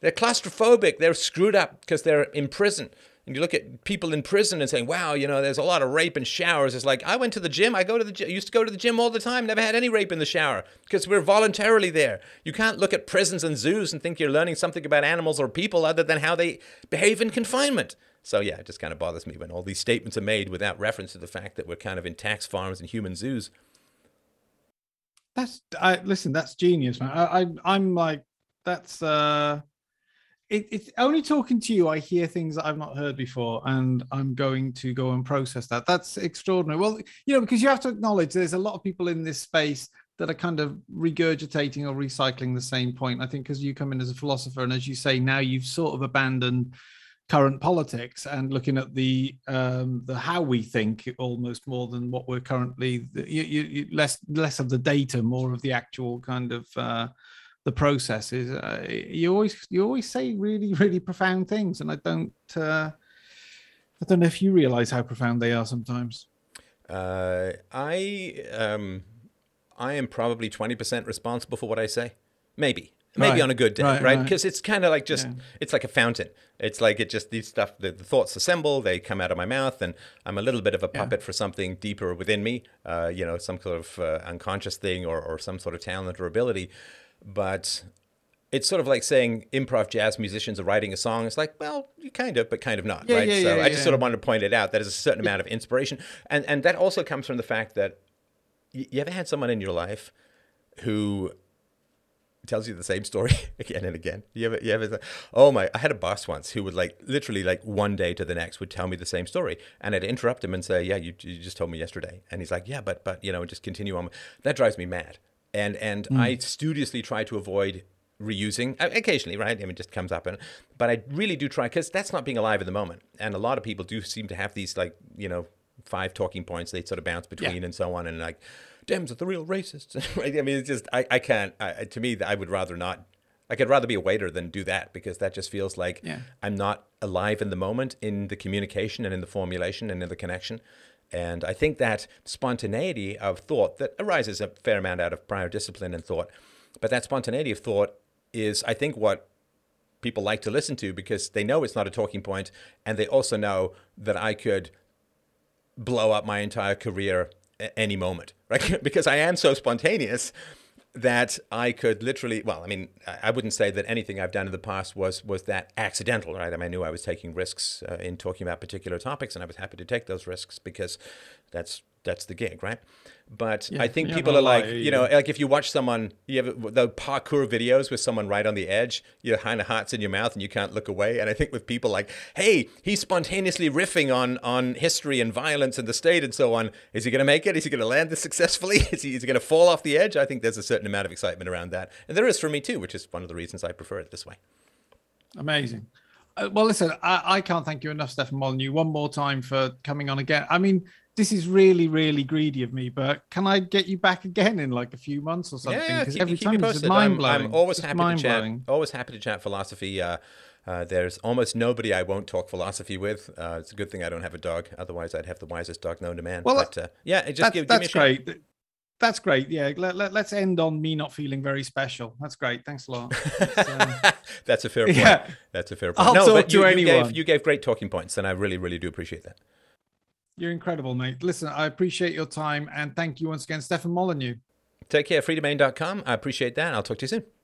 They're claustrophobic. They're screwed up because they're in prison. And you look at people in prison and saying, wow, you know, there's a lot of rape in showers. It's like, I went to the gym. I go to the gym. used to go to the gym all the time. Never had any rape in the shower because we're voluntarily there. You can't look at prisons and zoos and think you're learning something about animals or people other than how they behave in confinement. So yeah, it just kind of bothers me when all these statements are made without reference to the fact that we're kind of in tax farms and human zoos. That's I listen. That's genius, man. I, I I'm like that's uh it, it's only talking to you i hear things that i've not heard before and i'm going to go and process that that's extraordinary well you know because you have to acknowledge there's a lot of people in this space that are kind of regurgitating or recycling the same point i think because you come in as a philosopher and as you say now you've sort of abandoned current politics and looking at the um the how we think almost more than what we're currently you, you, less less of the data more of the actual kind of uh the processes. uh, you always you always say really really profound things and i don't uh, i don't know if you realize how profound they are sometimes. Uh, i um i am probably 20% responsible for what i say. Maybe maybe right. on a good day right because right? right. it's kind of like just yeah. it's like a fountain it's like it just these stuff the, the, thoughts assemble they come out of my mouth and i'm a little bit of a puppet yeah. for something deeper within me uh, you know some sort of uh, unconscious thing or, or some sort of talent or ability but it's sort of like saying improv jazz musicians are writing a song. It's like, well, you kind of, but kind of not, yeah, right? Yeah, so yeah, I just sort of wanted to point it out. That is a certain amount of inspiration, and and that also comes from the fact that you ever had someone in your life who tells you the same story again and again. You ever, you ever, oh my, I had a boss once who would like literally like one day to the next would tell me the same story. And I'd interrupt him and say, yeah, you, you just told me yesterday. And he's like, yeah, but, but, you know, just continue on. That drives me mad and and mm. I studiously try to avoid reusing occasionally right i mean it just comes up and but i really do try because that's not being alive in the moment and a lot of people do seem to have these like you know five talking points they sort of bounce between yeah. and so on and like dems are the real racists right i mean it's just i, I can't I, to me i would rather not I could rather be a waiter than do that because that just feels like yeah. I'm not alive in the moment in the communication and in the formulation and in the connection. And I think that spontaneity of thought that arises a fair amount out of prior discipline and thought, but that spontaneity of thought is, I think, what people like to listen to because they know it's not a talking point and they also know that I could blow up my entire career at any moment, right? because I am so spontaneous that I could literally, well, I mean, I wouldn't say that anything I've done in the past was was that accidental, right? I, mean, I knew I was taking risks uh, in talking about particular topics, and I was happy to take those risks because that's that's the gig, right? But yeah, I think people are like, you know, like if you watch someone, you have the parkour videos with someone right on the edge, your kind of heart's in your mouth and you can't look away. And I think with people like, hey, he's spontaneously riffing on on history and violence and the state and so on. Is he going to make it? Is he going to land this successfully? Is he, is he going to fall off the edge? I think there's a certain amount of excitement around that, and there is for me too, which is one of the reasons I prefer it this way. Amazing. Uh, well, listen, I, I, can't thank you enough, Stefan Molyneux, one more time for coming on again. I mean, this is really, really greedy of me, but can I get you back again in like a few months or something? Because yeah, every time it's mind blowing. I'm, I'm, always happy to chat. Always happy to chat philosophy. Uh, uh, there's almost nobody I won't talk philosophy with. Uh, it's a good thing I don't have a dog. Otherwise, I'd have the wisest dog known to man. Well, but uh, yeah, it just that, give, that's give me a great. That's great. Yeah, let, let, us end on me not feeling very special. That's great. Thanks a lot. Um, that's a fair point. Yeah. That's a fair point. I'll no, talk but to you, anyone. You gave, you gave great talking points, and I really, really do appreciate that. You're incredible, mate. Listen, I appreciate your time and thank you once again, Stefan Molyneux. Take care, freedomain.com. I appreciate that. I'll talk to you soon.